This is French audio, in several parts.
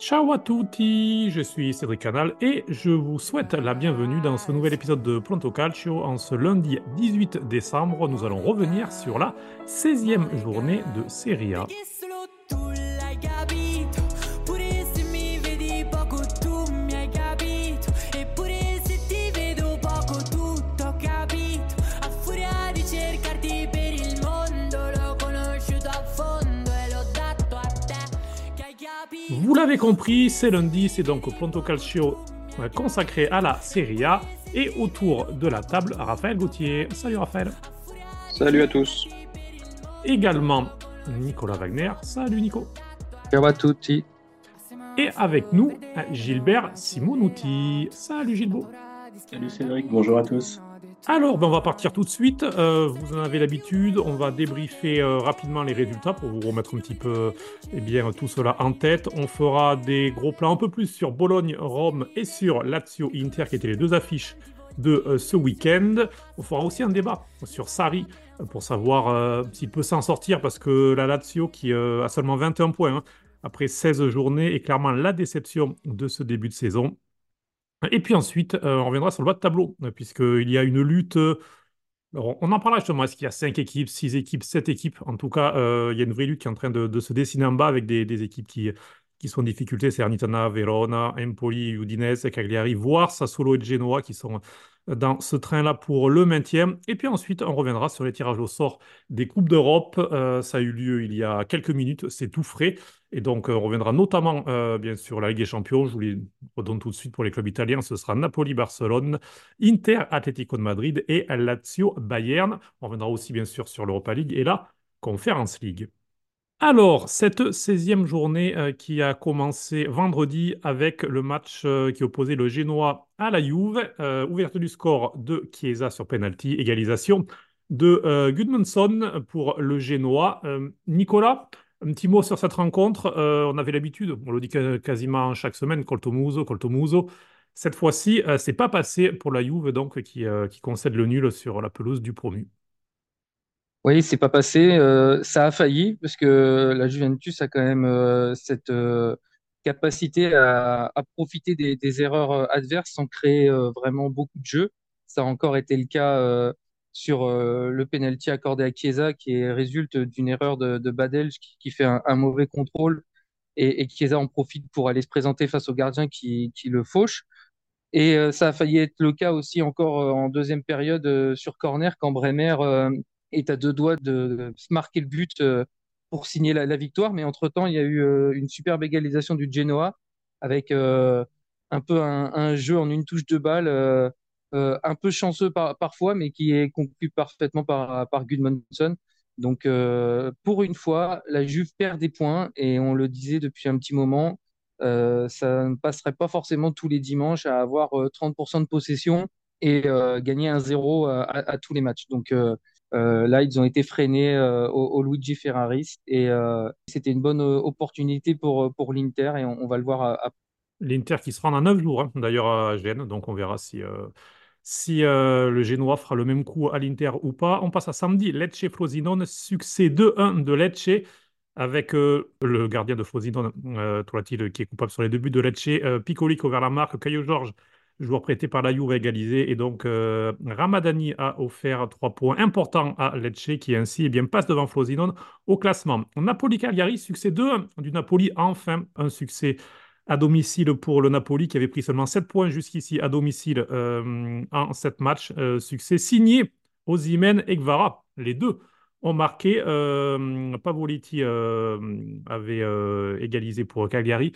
Ciao à tutti, je suis Cédric Canal et je vous souhaite la bienvenue dans ce nouvel épisode de Pronto Calcio. En ce lundi 18 décembre, nous allons revenir sur la 16e journée de Serie A. Vous l'avez compris, c'est lundi, c'est donc Pronto Calcio euh, consacré à la Serie A et autour de la table, Raphaël Gauthier. Salut Raphaël. Salut à tous. Également Nicolas Wagner. Salut Nico. Ciao à tutti. Et avec nous, Gilbert Simonuti. Salut Gilbo. Salut Cédric, bonjour à tous. Alors, ben, on va partir tout de suite. Euh, vous en avez l'habitude. On va débriefer euh, rapidement les résultats pour vous remettre un petit peu eh bien, tout cela en tête. On fera des gros plans un peu plus sur Bologne, Rome et sur Lazio Inter, qui étaient les deux affiches de euh, ce week-end. On fera aussi un débat sur Sarri pour savoir s'il peut s'en sortir parce que la Lazio, qui a seulement 21 points hein, après 16 journées, est clairement la déception de ce début de saison. Et puis ensuite, euh, on reviendra sur le bas de tableau, euh, puisqu'il y a une lutte. Euh, on en parlera justement. Est-ce qu'il y a 5 équipes, 6 équipes, 7 équipes? En tout cas, il y a une vraie lutte qui est en train de, se dessiner en bas avec des, équipes qui, qui sont en difficulté. C'est Arnitana, Verona, Empoli, Udinese, Cagliari, voire Sassuolo et Genoa qui sont dans ce train-là pour le maintien. Et puis ensuite, on reviendra sur les tirages au sort des Coupes d'Europe. Euh, ça a eu lieu il y a quelques minutes, c'est tout frais. Et donc, euh, on reviendra notamment, euh, bien sûr, la Ligue des Champions. Je vous les redonne tout de suite pour les clubs italiens. Ce sera Napoli-Barcelone, Inter-Atlético de Madrid et Lazio-Bayern. On reviendra aussi, bien sûr, sur l'Europa League et la Conference League. Alors, cette 16e journée euh, qui a commencé vendredi avec le match euh, qui opposait le Génois à la Juve, euh, ouverture du score de Chiesa sur penalty, égalisation de Gudmundsson pour le Génois. Nicolas, un petit mot sur cette rencontre. on avait l'habitude, on le dit quasiment chaque semaine, Coltomuso, Coltomuso. Cette fois-ci, c'est pas passé pour la Juve donc qui concède le nul sur la pelouse du promu. Oui, c'est pas passé. Euh, ça a failli parce que la Juventus a quand même euh, cette euh, capacité à, profiter des, erreurs adverses sans créer vraiment beaucoup de jeux. Ça a encore été le cas sur le penalty accordé à Chiesa qui résulte d'une erreur de, de Badel qui, fait un, mauvais contrôle et, et, Chiesa en profite pour aller se présenter face au gardien qui, qui le fauche. Et ça a failli être le cas aussi encore en deuxième période sur corner quand Bremer est à deux doigts de, marquer le but euh, pour signer la, victoire. Mais entre-temps, il y a eu euh, une superbe égalisation du Genoa avec euh, un peu un, jeu en une touche de balle, un peu chanceux parfois, mais qui est conclu parfaitement par, par Gudmundsson. Donc, pour une fois, la Juve perd des points et on le disait depuis un petit moment, ça ne passerait pas forcément tous les dimanches à avoir 30% de possession et gagner un zéro à, à, tous les matchs. Donc, euh, là, ils ont été freinés euh, au, Luigi Ferraris et euh, c'était une bonne opportunité pour, pour l'Inter et on, va le voir après. L'Inter qui se rend dans 9 jours, hein, d'ailleurs à Gênes, donc on verra si, si le Génois fera le même coup à l'Inter ou pas. On passe à samedi, Lecce-Frosinone, succès 2-1 de Lecce avec le gardien de Frosinone, Tourlatil, qui est coupable sur les deux buts de Lecce, Piccoli qui ouvert la marque, Caio Georges joueur prêté par la Juve égalisé. Et donc, euh, Ramadani a offert trois points importants à Lecce, qui ainsi eh bien, passe devant Frosinone au classement. Napoli-Cagliari, succès 2 du Napoli, enfin un succès à domicile pour le Napoli, qui avait pris seulement 7 points jusqu'ici à domicile euh, en 7 matchs. Euh, succès signé Ozymen et Gvara, les deux ont marqué. Pavoliti avait égalisé pour Cagliari.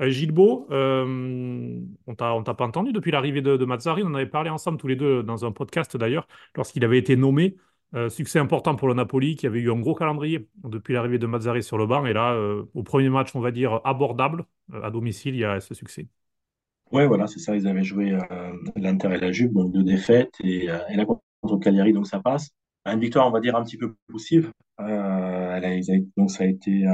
Euh, Gilbo, euh, on t'a pas entendu depuis l'arrivée de, de, Mazzari. On en avait parlé ensemble tous les deux dans un podcast d'ailleurs, lorsqu'il avait été nommé. Euh, succès important pour le Napoli qui avait eu un gros calendrier depuis l'arrivée de Mazzari sur le banc. Et là, au premier match, on va dire abordable à domicile, il y a ce succès. Oui, voilà, c'est ça. Ils avaient joué l'Inter et la Juve, donc deux défaites. Et, et là, contre Cagliari, donc ça passe. Une victoire, on va dire, un petit peu poussive. Donc ça a été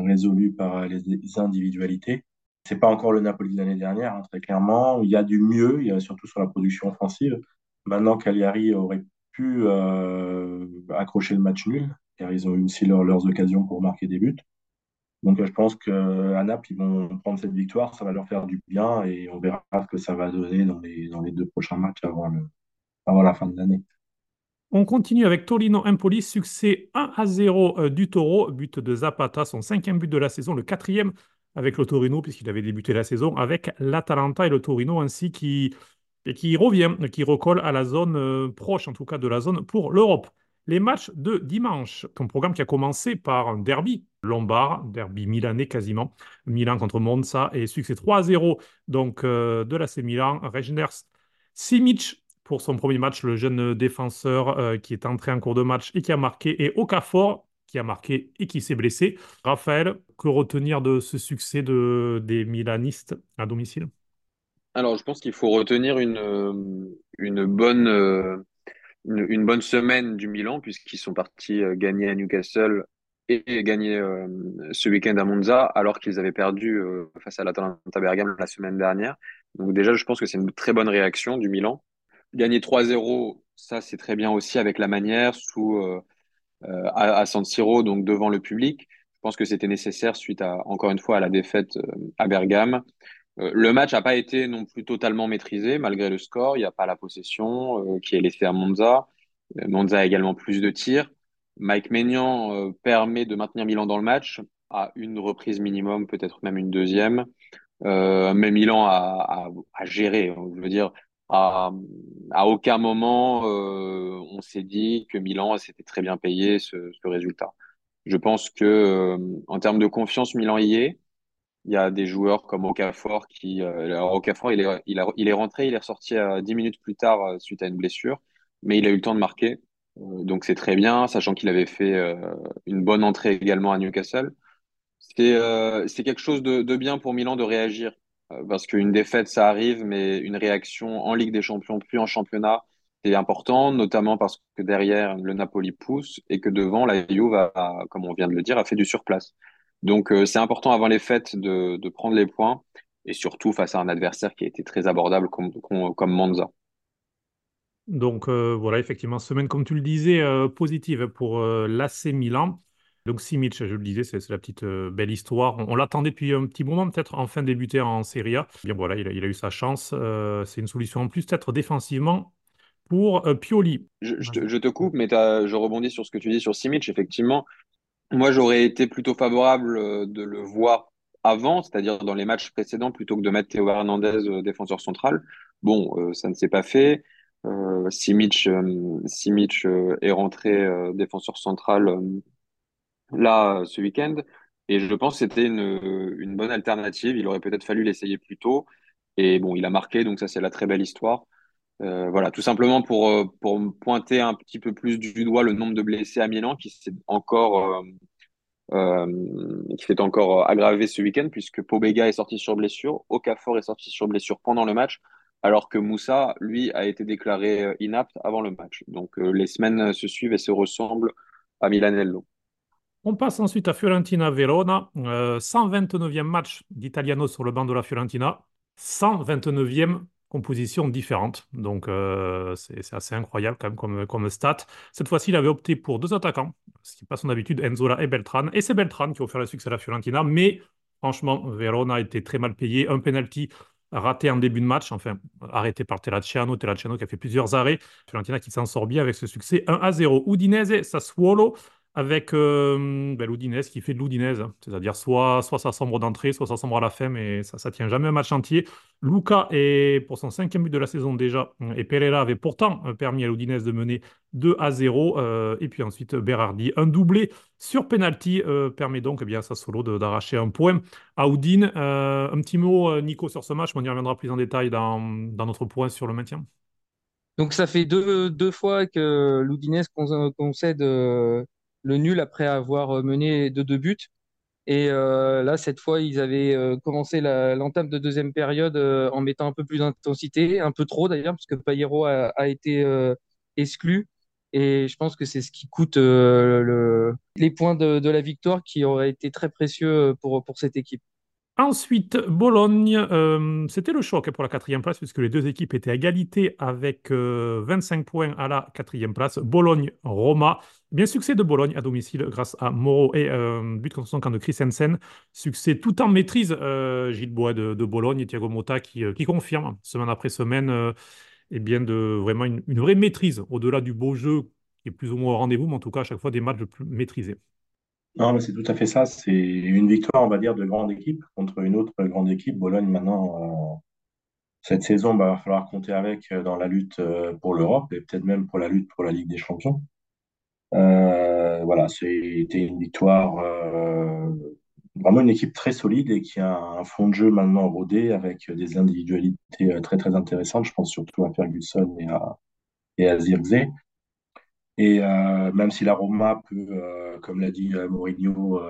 résolu par les individualités. C'est pas encore le Napoli de l'année dernière, hein, très clairement. Il y a du mieux, il y a surtout sur la production offensive. Maintenant, Cagliari aurait pu euh, accrocher le match nul, car ils ont eu aussi leurs occasions pour marquer des buts. Donc, je pense qu'à Naples, ils vont prendre cette victoire, ça va leur faire du bien et on verra ce que ça va donner dans les, les deux prochains matchs avant la fin de l'année. On continue avec Torino Empoli, succès 1 à 0 euh, du Toro, but de Zapata, son cinquième but de la saison, le quatrième avec le Torino, puisqu'il avait débuté la saison avec l'Atalanta et le Torino, ainsi qui, qui revient, qui recolle à la zone euh, proche, en tout cas de la zone pour l'Europe. Les matchs de dimanche, un programme qui a commencé par un derby lombard, derby milanais quasiment, Milan contre Monza et succès 3 0 donc euh, de l'AC Milan, Regners Simic pour son premier match, le jeune défenseur euh, qui est entré en cours de match et qui a marqué, et Okafor qui a marqué et qui s'est blessé. Raphaël, que retenir de ce succès de, des Milanistes à domicile? Alors, je pense qu'il faut retenir une, euh, euh, une, bonne semaine du Milan, puisqu'ils sont partis gagner à Newcastle et gagner ce week-end à Monza, alors qu'ils avaient perdu face à l'Atalanta Bergame la semaine dernière. Donc déjà, je pense que c'est une très bonne réaction du Milan. Gagner 3-0, ça c'est très bien aussi avec la manière sous euh, euh, à, San Siro, donc devant le public. Je pense que c'était nécessaire suite à encore une fois à la défaite euh, à Bergame. le match n'a pas été non plus totalement maîtrisé malgré le score. Il n'y a pas la possession qui est laissée à Monza. Monza a également plus de tirs. Mike Maignan permet de maintenir Milan dans le match à une reprise minimum, peut-être même une deuxième. mais Milan a, a, a, géré. Je veux dire, à, aucun moment euh, on s'est dit que Milan s'était très bien payé ce, résultat. Je pense que euh, en termes de confiance, Milan y est. Il y a des joueurs comme Okafor qui, euh, Okafor, il est, il, a, il est rentré, il est ressorti euh, 10 minutes plus tard suite à une blessure, mais il a eu le temps de marquer. Donc c'est très bien, sachant qu'il avait fait une bonne entrée également à Newcastle. C'est quelque chose de, de bien pour Milan de réagir parce qu'une défaite, ça arrive, mais une réaction en Ligue des Champions puis en championnat, c'est important, notamment parce que derrière, le Napoli pousse et que devant, la Juve, a, comme on vient de le dire, a fait du surplace. Donc, euh, c'est important avant les fêtes de, prendre les points et surtout face à un adversaire qui a été très abordable comme, comme Monza. Donc, euh, voilà, effectivement, semaine, comme tu le disais, euh, positive pour l'AC Milan. Donc Simic, je le disais, c'est la petite euh, belle histoire. On, l'attendait depuis un petit moment, peut-être enfin débuter en Serie A. Bien voilà, il a, eu sa chance. Euh, c'est une solution en plus, peut-être défensivement pour euh, Pioli. Je, te, coupe, mais je rebondis sur ce que tu dis sur Simic. Effectivement, moi j'aurais été plutôt favorable de le voir avant, c'est-à-dire dans les matchs précédents, plutôt que de mettre Théo Hernandez défenseur central. Bon, ça ne s'est pas fait. Simic, Simic est rentré défenseur central là ce week-end. Et je pense que c'était une, une, bonne alternative. Il aurait peut-être fallu l'essayer plus tôt. Et bon, il a marqué, donc ça, c'est la très belle histoire. Euh, voilà, tout simplement pour, euh, pointer un petit peu plus du doigt le nombre de blessés à Milan qui s'est encore, euh, euh qui s'est encore aggravé ce week-end puisque Pobega est sorti sur blessure, Okafor est sorti sur blessure pendant le match, alors que Moussa, lui, a été déclaré inapte avant le match. Donc les semaines se suivent et se ressemblent à Milanello. On passe ensuite à Fiorentina-Verona. 129e euh, match d'Italiano sur le banc de la Fiorentina. 129e composition différente. Donc, euh, c'est assez incroyable quand même comme, comme stat. Cette fois-ci, il avait opté pour deux attaquants, ce qui n'est pas son habitude, Enzola et Beltran. Et c'est Beltran qui a offert le succès à la Fiorentina. Mais franchement, Verona a été très mal payé. Un penalty raté en début de match, enfin arrêté par Terracciano, Terracciano qui a fait plusieurs arrêts. Fiorentina qui s'en sort bien avec ce succès 1 à 0. Udinese, Sassuolo, avec euh, ben, l'Oudinez qui fait de l'Oudinez, hein. c'est-à-dire soit, soit ça sombre d'entrée, soit ça sombre à la fin, mais ça ne tient jamais un match entier. Luca est pour son cinquième but de la saison déjà, et Pereira avait pourtant euh, permis à l'Oudinez de mener 2 à 0, euh, et puis ensuite Berardi, un doublé sur penalty permet donc eh bien, ça solo d'arracher un point à Oudine. un petit mot, Nico, sur ce match, on y reviendra plus en détail dans, dans notre point sur le maintien. Donc ça fait deux, deux fois que l'Oudinez concède le nul après avoir euh, mené de deux buts. Et euh, là, cette fois, ils avaient euh, commencé l'entame de deuxième période en mettant un peu plus d'intensité, un peu trop d'ailleurs, puisque Payero a, été exclu. Et je pense que c'est ce qui coûte le, les points de, la victoire qui auraient été très précieux pour cette équipe. Ensuite, Bologne, euh, c'était le choc pour la quatrième place puisque les deux équipes étaient à égalité avec 25 euh, points à la quatrième place. Bologne-Roma. Bien succès de Bologne à domicile grâce à Moro et euh, but contre son camp de Christensen. Succès tout en maîtrise, Gilles Bois de, Bologne et Thiago Motta qui, confirme semaine après semaine bien de vraiment une, une vraie maîtrise au-delà du beau jeu qui est plus ou moins au rendez-vous, mais en tout cas à chaque fois des matchs plus maîtrisés. Non, mais c'est tout à fait ça. C'est une victoire, on va dire, de grande équipe contre une autre grande équipe. Bologne, maintenant, euh, cette saison, il bah, va falloir compter avec euh, dans la lutte euh, pour l'Europe et peut-être même pour la lutte pour la Ligue des Champions. voilà, c'était une victoire, vraiment une équipe très solide et qui a un fond de jeu maintenant rodé avec des individualités très très intéressantes. Je pense surtout à Ferguson et à, et à Zirkzee. Et euh, même si la Roma peut, euh, comme l'a dit euh, Mourinho,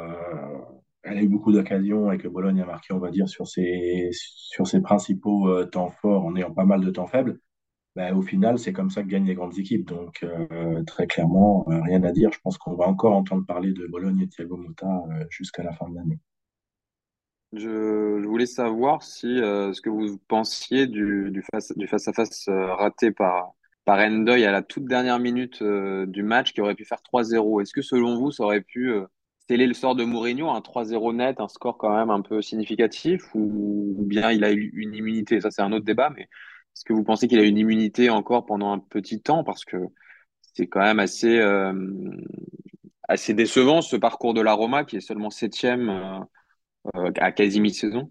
elle a eu beaucoup d'occasions et que Bologne a marqué, on va dire, sur ses, sur ses principaux temps forts en ayant pas mal de temps faibles, ben, au final, c'est comme ça que gagnent les grandes équipes. Donc, très clairement, rien à dire. Je pense qu'on va encore entendre parler de Bologne et Thiago Motta jusqu'à la fin de l'année. Je, voulais savoir si ce que vous pensiez du, du face-à-face raté par, par Endoy à la toute dernière minute euh, du match qui aurait pu faire 3-0. Est-ce que selon vous, ça aurait pu euh, sceller le sort de Mourinho, un 3-0 net, un score quand même un peu significatif, ou, bien il a eu une immunité? Ça, c'est un autre débat, mais est-ce que vous pensez qu'il a une immunité encore pendant un petit temps? Parce que c'est quand même assez, euh, assez décevant ce parcours de la Roma qui est seulement septième à quasi mi-saison.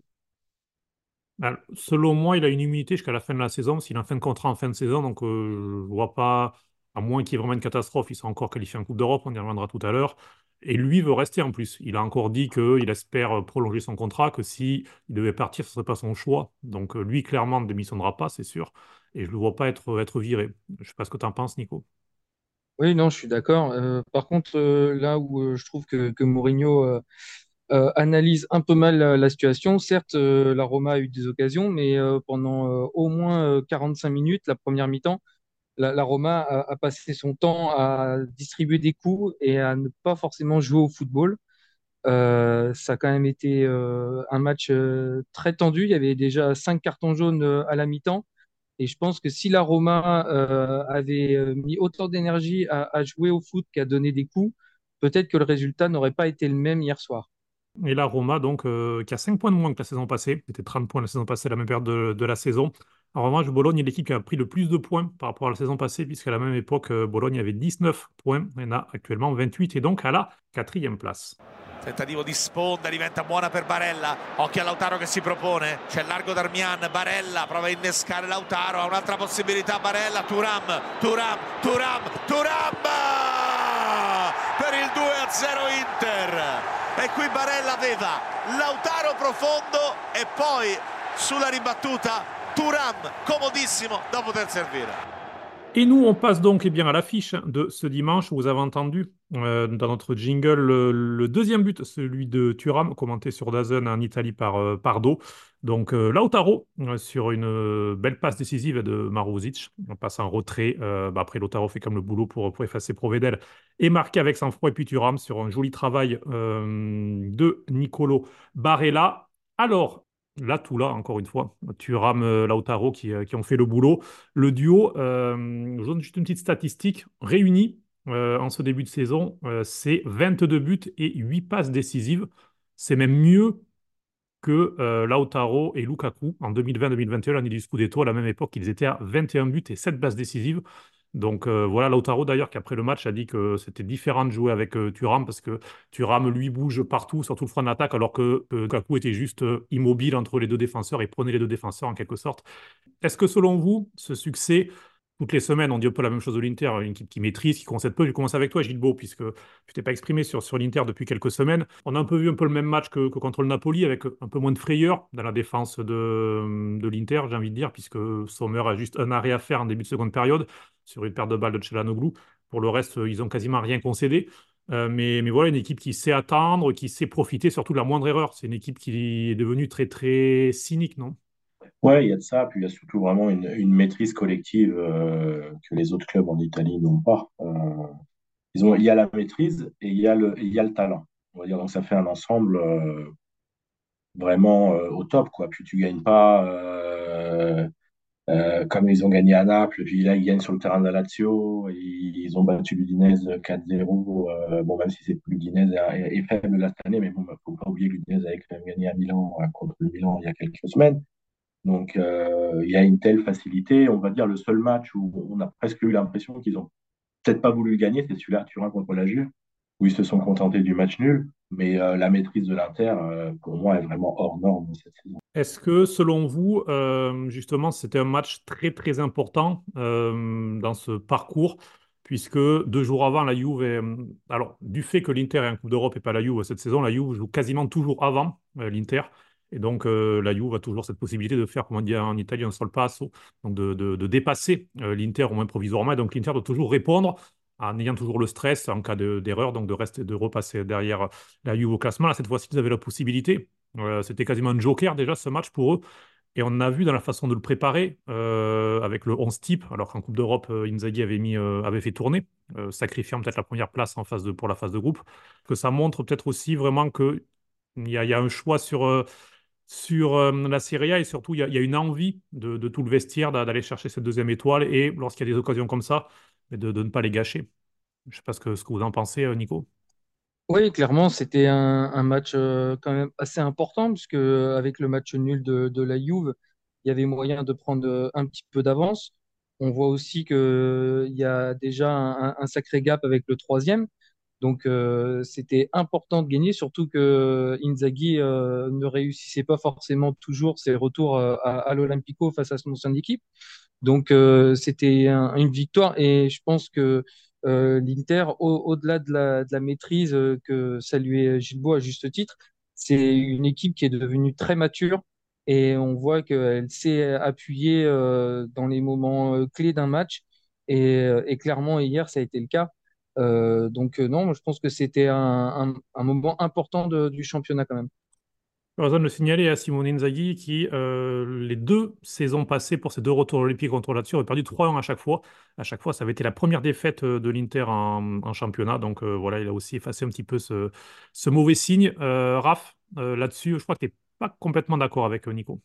Ben, selon moi, il a une immunité jusqu'à la fin de la saison, s'il a un fin de contrat en fin de saison. Donc, euh, je ne vois pas, à moins qu'il y ait vraiment une catastrophe, il sera encore qualifié en Coupe d'Europe, on y reviendra tout à l'heure. Et lui veut rester en plus. Il a encore dit qu'il espère prolonger son contrat, que s'il devait partir, ce ne serait pas son choix. Donc, euh, lui, clairement, ne démissionnera pas, c'est sûr. Et je ne le vois pas être, être viré. Je ne sais pas ce que tu en penses, Nico. Oui, non, je suis d'accord. Euh, par contre, là où je trouve que, que Mourinho euh, analyse un peu mal la, situation. Certes, euh, la Roma a eu des occasions, mais euh, pendant au moins 45 minutes, la première mi-temps, la, Roma a, passé son temps à distribuer des coups et à ne pas forcément jouer au football. ça a quand même été un match très tendu. Il y avait déjà cinq cartons jaunes à la mi-temps. Et je pense que si la Roma avait mis autant d'énergie à, à, jouer au foot qu'à donner des coups, peut-être que le résultat n'aurait pas été le même hier soir. Et la Roma, donc, euh, qui a 5 points de moins que la saison passée. C'était 30 points la saison passée, la même période de, la saison. En revanche, Bologne est l'équipe qui a pris le plus de points par rapport à la saison passée, puisqu'à la même époque, euh, Bologne avait 19 points. Il en a actuellement 28 et donc à la quatrième place. Tentativo di sponda diventa buona per Barella. Occhio a Lautaro che si propone. C'è largo Darmian. Barella prova a innescare Lautaro. Ha un'altra possibilità. Barella. Turam. Turam. Turam. Turam. Per il 2-0 Inter. E qui Barella aveva Lautaro profondo e poi sulla ribattuta Turam comodissimo da poter servire. Et nous, on passe donc eh bien, à l'affiche de ce dimanche. Vous avez entendu euh, dans notre jingle le, deuxième but, celui de Thuram, commenté sur Dazen en Italie par euh, Pardo. Donc euh, Lautaro sur une belle passe décisive de Maruzic. On passe en retrait. Bah, après, Lautaro fait comme le boulot pour, effacer Provedel et marquer avec sang-froid. Et puis Thuram sur un joli travail de Nicolo Barella. Alors, Là, tout là, encore une fois, Thuram, euh, Lautaro qui, euh, qui, ont fait le boulot. Le duo, euh, juste une petite statistique, réunis en ce début de saison, c'est 22 buts et 8 passes décisives. C'est même mieux que Lautaro et Lukaku en 2020-2021, l'année du Scudetto. À la même époque, ils étaient à 21 buts et 7 passes décisives. Donc euh, voilà, Lautaro d'ailleurs qui après le match a dit que c'était différent de jouer avec euh, Thuram parce que Thuram lui bouge partout sur tout le front d'attaque alors que Lukaku était juste euh, immobile entre les deux défenseurs et prenait les deux défenseurs en quelque sorte. Est-ce que selon vous, ce succès toutes les semaines, on dit un peu la même chose de l'Inter, une équipe qui maîtrise, qui concède peu. Je commence avec toi, Beau, puisque tu t'es pas exprimé sur, sur l'Inter depuis quelques semaines. On a un peu vu un peu le même match que, contre le Napoli, avec un peu moins de frayeur dans la défense de, de l'Inter, j'ai envie de dire, puisque Sommer a juste un arrêt à faire en début de seconde période sur une paire de balles de Chelanoglu. Pour le reste, ils ont quasiment rien concédé. Euh, mais, mais, voilà, une équipe qui sait attendre, qui sait profiter surtout de la moindre erreur. C'est une équipe qui est devenue très, très cynique, non? Ouais, il y a de ça. Puis il y a surtout vraiment une, maîtrise collective euh, que les autres clubs en Italie n'ont pas. Euh, ils ont, il y a la maîtrise et il y a le, il y a le talent. On va dire donc ça fait un ensemble. Euh, vraiment au top, quoi. Puis tu gagnes pas comme ils ont gagné à Naples, puis là ils gagnent sur le terrain de la Lazio, ils, ont battu l'Udinese 4-0. bon, même si c'est l'Udinese est, faible là cette année, mais bon, ne faut pas oublier que l'Udinese avait quand même gagné à Milan contre le Milan il y a quelques semaines. Donc, il y a une telle facilité. On va dire le seul match où on a presque eu l'impression qu'ils ont peut-être pas voulu gagner, c'est celui-là, Turin contre la Juve, où ils se sont contentés du match nul. Mais euh, la maîtrise de l'Inter, euh, pour moi, est vraiment hors norme cette saison. Est-ce que, selon vous, euh, justement, c'était un match très, très important dans ce parcours puisque deux jours avant, la Juve Alors, du fait que l'Inter est en Coupe d'Europe et pas la Juve cette saison, la Juve joue quasiment toujours avant l'Inter. Et donc, la Juve a toujours cette possibilité de faire, comme on dit en Italie, un sol passo, donc de, de dépasser l'Inter au moins provisoirement. Et donc, l'Inter doit toujours répondre en ayant toujours le stress en cas d'erreur, donc de rester, de repasser derrière la Juve au classement. Là, cette fois-ci, ils avaient la possibilité. Euh, c'était quasiment un joker déjà ce match pour eux. Et on a vu dans la façon de le préparer euh, avec le 11 type, alors qu'en Coupe d'Europe, euh, Inzaghi avait, mis, avait fait tourner, sacrifiant peut-être la première place en phase de, pour la phase de groupe, que ça montre peut-être aussi vraiment qu'il y, y a un choix sur, sur la Serie A et surtout il y, a, une envie de, tout le vestiaire d'aller chercher cette deuxième étoile et lorsqu'il y a des occasions comme ça, de, ne pas les gâcher. Je ne sais pas ce que, ce que vous en pensez, euh, Nico. Oui, clairement, c'était un, match euh, quand même assez important, puisque avec le match nul de, la Juve, il y avait moyen de prendre euh, un petit peu d'avance. On voit aussi qu'il y a déjà un, sacré gap avec le troisième. Donc, euh, c'était important de gagner, surtout que Inzaghi euh, ne réussissait pas forcément toujours ses retours à, l'Olympico face à son ancienne équipe. Donc, euh, c'était un, une victoire et je pense que euh, l'Inter, au-delà de, la, maîtrise euh, que saluait Gilbo à juste titre, c'est une équipe qui est devenue très mature et on voit qu'elle s'est appuyée euh, dans les moments euh, clés d'un match et, clairement hier ça a été le cas. Euh, donc non, je pense que c'était un, un, un, moment important de, du championnat quand même besoin de le signaler à Simone Inzaghi qui, euh, les deux saisons passées pour ses deux retours olympiques contre Lazio, a perdu 3-1 à chaque fois. À chaque fois, ça avait été la première défaite euh, de l'Inter en, championnat. Donc euh, voilà, il a aussi effacé un petit peu ce, ce mauvais signe. Raph, là-dessus, je crois que tu n'es pas complètement d'accord avec Nico.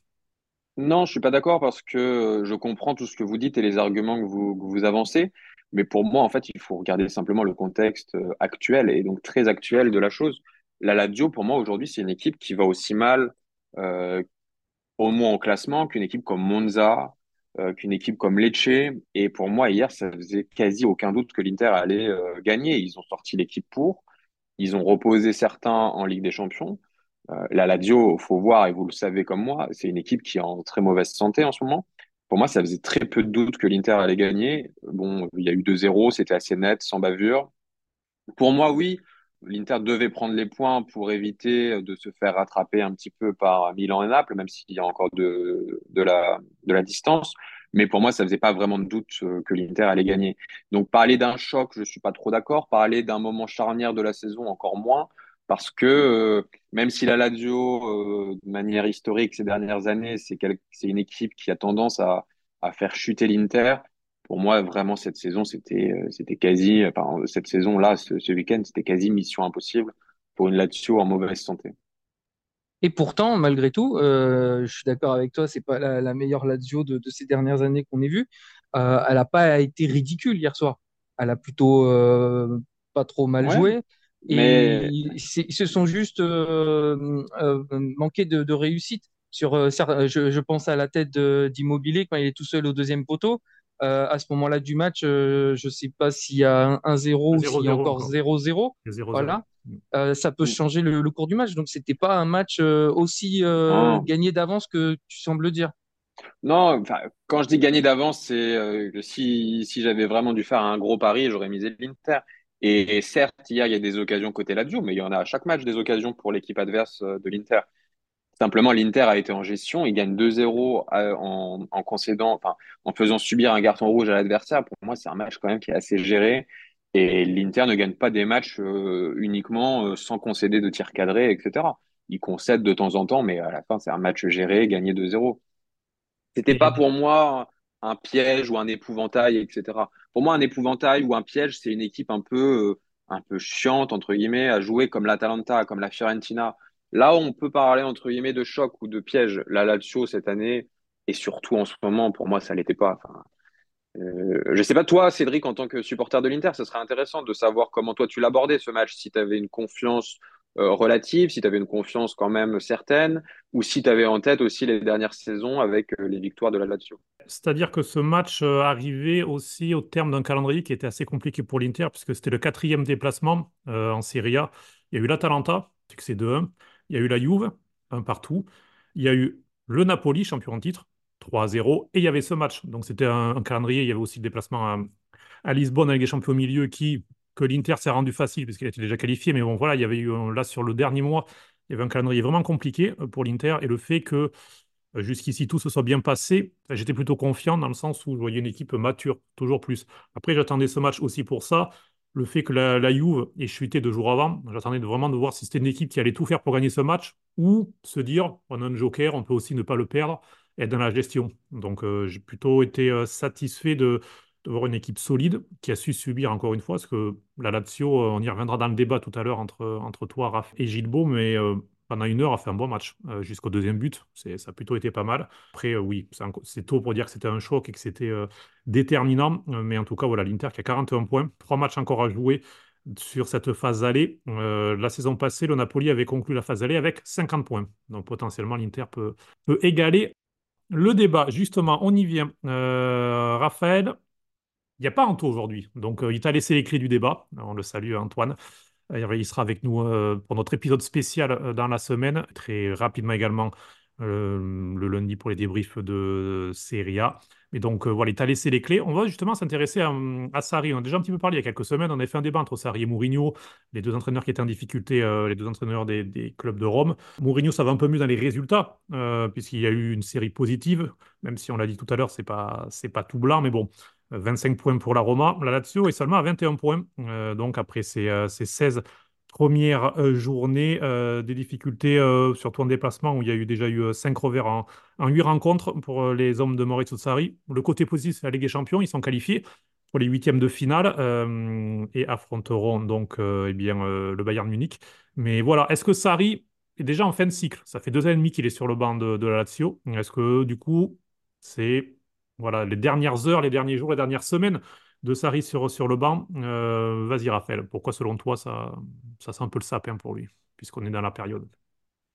Non, je suis pas d'accord parce que je comprends tout ce que vous dites et les arguments que vous, que vous avancez. Mais pour moi, en fait, il faut regarder simplement le contexte actuel et donc très actuel de la chose la Lazio, pour moi, aujourd'hui, c'est une équipe qui va aussi mal, euh, au moins en classement, qu'une équipe comme Monza, euh, qu'une équipe comme Lecce. Et pour moi, hier, ça faisait quasi aucun doute que l'Inter allait euh, gagner. Ils ont sorti l'équipe pour. Ils ont reposé certains en Ligue des Champions. Euh, la Lazio, faut voir, et vous le savez comme moi, c'est une équipe qui est en très mauvaise santé en ce moment. Pour moi, ça faisait très peu de doute que l'Inter allait gagner. Bon, il y a eu 2-0, c'était assez net, sans bavure. Pour moi, oui, l'Inter devait prendre les points pour éviter de se faire rattraper un petit peu par Milan et Naples, même s'il y a encore de, la, la distance. Mais pour moi, ça faisait pas vraiment de doute euh, que l'Inter allait gagner. Donc parler d'un choc, je suis pas trop d'accord. Parler d'un moment charnière de la saison, encore moins. Parce que euh, même si la Lazio, euh, de manière historique ces dernières années, c'est une équipe qui a tendance à, à faire chuter l'Inter, pour moi, vraiment, cette saison, c'était, euh, c'était quasi, enfin, cette saison-là, ce, ce week-end, c'était quasi mission impossible pour une Lazio en mauvaise santé. Et pourtant, malgré tout, je suis d'accord avec toi, c'est pas la, la, meilleure Lazio de, de, ces dernières années qu'on ait vue. Elle n'a pas été ridicule hier soir. Elle a plutôt pas trop mal ouais, joué. Mais... ils, ils, se sont juste euh, euh, manqué de, de, réussite. Sur, je, je, pense à la tête d'Immobilier quand il est tout seul au deuxième poteau. Euh, à ce moment-là du match, euh, je ne sais pas s'il y a 1-0 ou s'il y a encore 0-0. Voilà. Euh, ça peut changer le, le, cours du match. Donc, c'était pas un match euh, aussi euh, gagné d'avance que tu sembles dire. Non, quand je dis gagné d'avance, c'est que si, si j'avais vraiment dû faire un gros pari, j'aurais misé l'Inter. Et, et, certes, hier, il y a des occasions côté Lazio, mais il y en a à chaque match des occasions pour l'équipe adverse de l'Inter. Simplement, l'Inter a été en gestion. Il gagne 2-0 euh, en, en, concédant, enfin, en faisant subir un carton rouge à l'adversaire. Pour moi, c'est un match quand même qui est assez géré. Et l'Inter ne gagne pas des matchs euh, uniquement euh, sans concéder de tirs cadrés, etc. Il concède de temps en temps, mais à la fin, c'est un match géré, gagné 2-0. C'était pas pour moi un piège ou un épouvantail, etc. Pour moi, un épouvantail ou un piège, c'est une équipe un peu, un peu chiante, entre guillemets, à jouer comme l'Atalanta, comme la Fiorentina Là, on peut parler entre guillemets de choc ou de piège. La Lazio cette année, et surtout en ce moment, pour moi, ça l'était pas. Euh, je sais pas, toi, Cédric, en tant que supporter de l'Inter, ce serait intéressant de savoir comment toi tu l'abordais ce match, si tu avais une confiance euh, relative, si tu avais une confiance quand même certaine, ou si tu avais en tête aussi les dernières saisons avec euh, les victoires de la Lazio. C'est-à-dire que ce match euh, arrivait aussi au terme d'un calendrier qui était assez compliqué pour l'Inter, puisque c'était le quatrième déplacement en Serie A. Il y a eu l'Atalanta, c'est 2-1. Il y a eu la Juve, un partout. Il y a eu le Napoli, champion en titre, 3-0. Et il y avait ce match. Donc c'était un, calendrier. Il y avait aussi le déplacement à, Lisbonne avec les champions au milieu qui, que l'Inter s'est rendu facile puisqu'il était déjà qualifié. Mais bon, voilà, il y avait eu là sur le dernier mois, il y avait un calendrier vraiment compliqué euh, pour l'Inter. Et le fait que euh, jusqu'ici tout se soit bien passé, j'étais plutôt confiant dans le sens où je voyais une équipe mature, toujours plus. Après, j'attendais ce match aussi pour ça le fait que la, la, Juve ait chuté deux jours avant, j'attendais vraiment de voir si c'était une équipe qui allait tout faire pour gagner ce match ou se dire on a un joker, on peut aussi ne pas le perdre être dans la gestion. Donc euh, j'ai plutôt été satisfait de, voir une équipe solide qui a su subir encore une fois, parce que la Lazio, euh, on y reviendra dans le débat tout à l'heure entre, entre toi, Raph et Gilbo, mais pendant une heure a fait un bon match jusqu'au deuxième but. Ça a plutôt été pas mal. Après, oui, c'est, tôt pour dire que c'était un choc et que c'était déterminant, mais en tout cas, voilà, l'Inter qui a 41 points, trois matchs encore à jouer sur cette phase allée. la saison passée, le Napoli avait conclu la phase allée avec 50 points. Donc potentiellement, l'Inter peut, peut égaler le débat, justement, on y vient. Euh, Raphaël, il n'y a pas Anto aujourd'hui, donc euh, il t'a laissé les clés du débat. On le salue, Antoine. Euh, il sera avec nous pour notre épisode spécial dans la semaine. Très rapidement également, le lundi pour les débriefs de Serie A. Et donc, euh, voilà, il t'a laissé les clés. On va justement s'intéresser à, à, Sarri. On a déjà un petit peu parlé il y a quelques semaines. On a fait un débat entre Sarri et Mourinho, les deux entraîneurs qui étaient en difficulté, euh, les deux entraîneurs des, clubs de Rome. Mourinho, ça va un peu mieux dans les résultats, euh, puisqu'il y a eu une série positive, même si on l'a dit tout à l'heure, c'est pas, c'est pas tout blanc, mais bon. 25 points pour la Roma. La Lazio est seulement à 21 points. donc, après ces, ces 16 première euh, journée euh, des difficultés, euh, surtout en déplacement, où il y a eu déjà eu 5 revers en, en 8 rencontres pour les hommes de Maurizio Sarri. Le côté positif, c'est la Ligue des Champions, ils sont qualifiés pour les huitièmes de finale et affronteront donc eh bien, le Bayern Munich. Mais voilà, est-ce que Sarri est déjà en fin de cycle? Ça fait deux ans et demi qu'il est sur le banc de la Lazio. Est-ce que du coup, c'est voilà, les dernières heures, les derniers jours, les dernières semaines de Sarri sur, le banc. Euh, vas-y, Raphaël, pourquoi selon toi ça, ça sent un peu le sapin pour lui, puisqu'on est dans la période?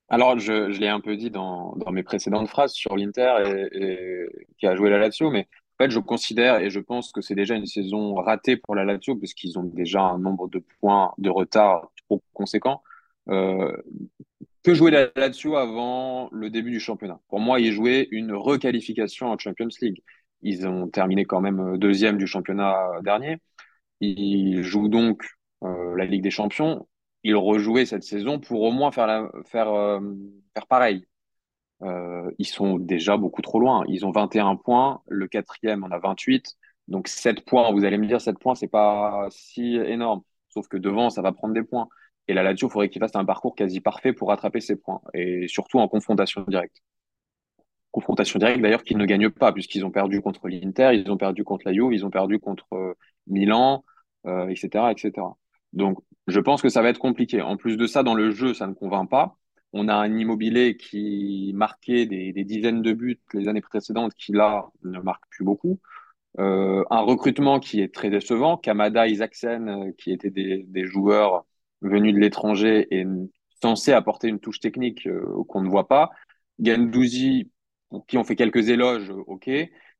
Alors, je, l'ai un peu dit dans, dans, mes précédentes phrases sur l'Inter et, qui a joué la Lazio, mais en fait, je considère et je pense que c'est déjà une saison ratée pour la Lazio, puisqu'ils ont déjà un nombre de points de retard trop conséquent. Euh, que jouer la Lazio avant le début du championnat? Pour moi, il jouait une requalification en Champions League. Ils ont terminé quand même euh, deuxième du championnat dernier. Ils jouent donc euh, la Ligue des Champions. Ils rejouaient cette saison pour au moins faire, faire, euh, faire pareil. Euh, ils sont déjà beaucoup trop loin. Ils ont 21 points. Le quatrième en a 28. Donc 7 points. Vous allez me dire 7 points, c'est pas si énorme. Sauf que devant, ça va prendre des points. Et la Lazio, il faudrait qu'il fasse un parcours quasi parfait pour rattraper ses points. Et surtout en confrontation directe confrontation directe d'ailleurs qu'ils ne gagnent pas, puisqu'ils ont perdu contre l'Inter, ils ont perdu contre la Juve, ils ont perdu contre euh, Milan, euh, etc., etc. Donc, je pense que ça va être compliqué. En plus de ça, dans le jeu, ça ne convainc pas. On a un immobilier qui marquait des, dizaines de buts les années précédentes, qui là ne marque plus beaucoup. Euh, un recrutement qui est très décevant. Kamada, Isaacsen, qui étaient des joueurs venus de l'étranger et censés apporter une touche technique euh, qu'on ne voit pas. Gendouzi, qui ont fait quelques éloges, ok,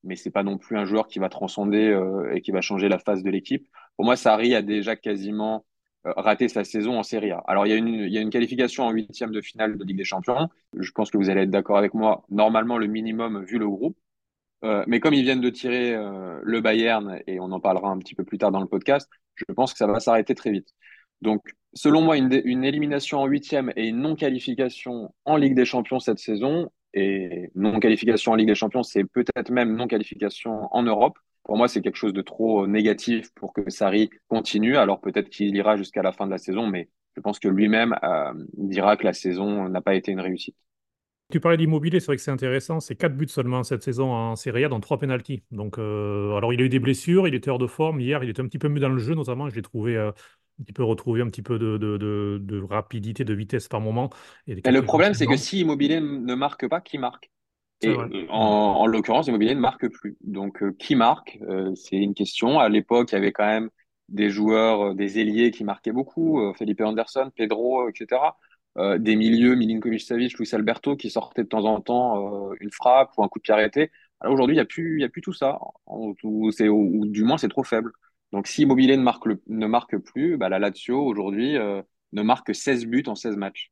mais c'est pas non plus un joueur qui va transcender euh, et qui va changer la face de l'équipe. Pour moi, Sarri a déjà quasiment euh, raté sa saison en Serie A. Alors, il y, a une, il y a une qualification en huitième de finale de Ligue des Champions. Je pense que vous allez être d'accord avec moi. Normalement, le minimum vu le groupe. Euh, mais comme ils viennent de tirer le Bayern, et on en parlera un petit peu plus tard dans le podcast, je pense que ça va s'arrêter très vite. Donc, selon moi, une, élimination en huitième et une non-qualification en Ligue des Champions cette saison, et non-qualification en Ligue des Champions, c'est peut-être même non-qualification en Europe. Pour moi, c'est quelque chose de trop négatif pour que Sarri continue. Alors peut-être qu'il ira jusqu'à la fin de la saison, mais je pense que lui-même euh, dira que la saison n'a pas été une réussite. Tu parlais d'immobilier, c'est vrai que c'est intéressant. C'est quatre buts seulement cette saison en Serie A, dans trois pénalties. Donc, euh, alors il a eu des blessures, il était hors de forme. Hier, il était un petit peu mieux dans le jeu, notamment. Je l'ai trouvé euh, petit peu retrouver un petit peu de, de, de, rapidité, de vitesse par moment. Et le problème, c'est que si Immobilier ne marque pas, qui marque? Et en, en l'occurrence, Immobilier ne marque plus. Donc, euh, qui marque? C'est une question. À l'époque, il y avait quand même des joueurs, des ailiers qui marquaient beaucoup, Felipe Anderson, Pedro, etc. des milieux, Milinkovic-Savic, Luis Alberto, qui sortaient de temps en temps une frappe ou un coup de pied arrêté. Alors aujourd'hui, il n'y a, plus, a plus tout ça, ou, ou du moins c'est trop faible. Donc si Immobilier ne marque, ne marque plus, bah, la Lazio aujourd'hui euh, ne marque que 16 buts en 16 matchs.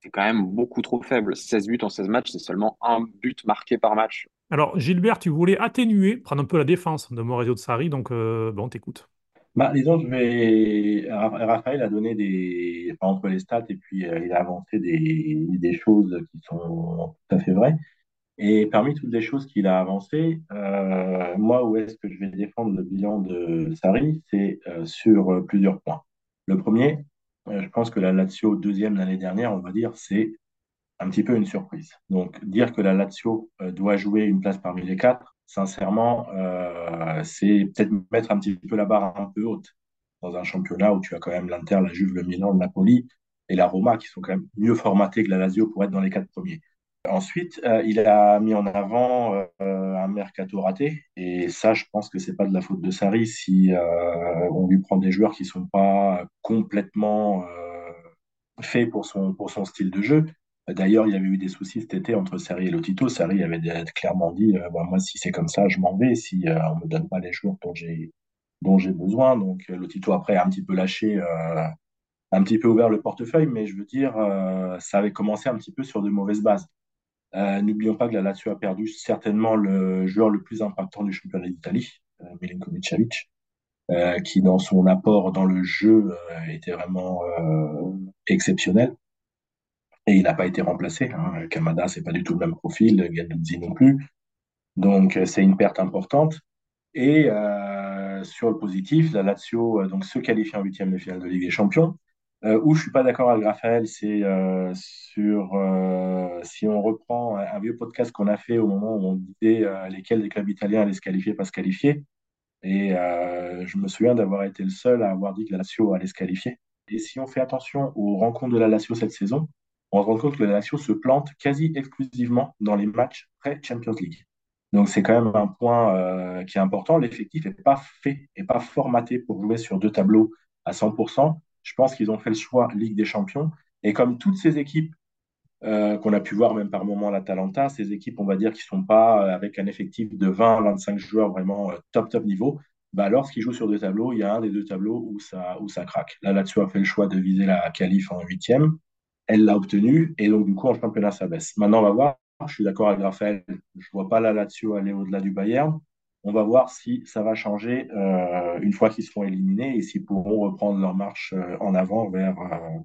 C'est quand même beaucoup trop faible. 16 buts en 16 matchs, c'est seulement un but marqué par match. Alors Gilbert, tu voulais atténuer, prendre un peu la défense de Maurizio de Sarri, donc euh, bon, t'écoutes. Bah, disons, je vais. Raphaël a donné des. entre les stats et puis euh, il a avancé des, des choses qui sont tout à fait vraies. Et parmi toutes les choses qu'il a avancées, euh, moi, où est-ce que je vais défendre le bilan de Sarri C'est euh, sur euh, plusieurs points. Le premier, je pense que la Lazio deuxième l'année dernière, on va dire, c'est un petit peu une surprise. Donc, dire que la Lazio doit jouer une place parmi les quatre, sincèrement, c'est peut-être mettre un petit peu la barre un peu haute dans un championnat où tu as quand même l'Inter, la Juve, le Milan, le Napoli et la Roma qui sont quand même mieux formatés que la Lazio pour être dans les quatre premiers. Ensuite, euh, il a mis en avant euh, un mercato raté. Et ça, je pense que c'est pas de la faute de Sarri si euh, on lui prend des joueurs qui sont pas complètement faits pour son, style de jeu. D'ailleurs, il y avait eu des soucis cet été entre Sarri et Lotito. Sarri avait clairement dit moi, si c'est comme ça, je m'en vais, si on me donne pas les joueurs dont j'ai besoin. Donc, Lotito, après, a un petit peu lâché, un petit peu ouvert le portefeuille, mais je veux dire, ça avait commencé un petit peu sur de mauvaises bases. Euh, n'oublions pas que la Lazio a perdu certainement le joueur le plus impactant du championnat d'Italie, euh, Milinkovic-Savic, euh, qui dans son apport dans le jeu était vraiment exceptionnel. Et il n'a pas été remplacé. Hein. Kamada, c'est pas du tout le même profil, Gattuso non plus. Donc c'est une perte importante. Et sur le positif, la Lazio donc se qualifie en huitième de finale de Ligue des Champions. Euh, où je suis pas d'accord avec Raphaël, c'est euh, sur euh, si on reprend un, vieux podcast qu'on a fait au moment où on disait lesquels des clubs italiens allaient se qualifier, pas se qualifier. Et je me souviens d'avoir été le seul à avoir dit que la Lazio allait se qualifier. Et si on fait attention aux rencontres de la Lazio cette saison, on se rend compte que la Lazio se plante quasi exclusivement dans les matchs pré-Champions League. Donc c'est quand même un point qui est important. L'effectif n'est pas fait, et pas formaté pour jouer sur deux tableaux à 100%. Je pense qu'ils ont fait le choix Ligue des Champions. Et comme toutes ces équipes euh, qu'on a pu voir même par moment à l'Atalanta, ces équipes, on va dire, qui ne sont pas euh, avec un effectif de 20 25 joueurs vraiment euh, top, top niveau, bah, lorsqu'ils jouent sur deux tableaux, il y a un des deux tableaux où ça, craque. Là, là-dessus, a fait le choix de viser la qualif en huitième. Elle l'a obtenu et donc, du coup, en championnat, ça baisse. Maintenant, on va voir. Je suis d'accord avec Raphaël. Je ne vois pas la Lazio aller au-delà du Bayern. On va voir si ça va changer euh, une fois qu'ils seront éliminés et s'ils pourront reprendre leur marche euh, en avant vers, euh,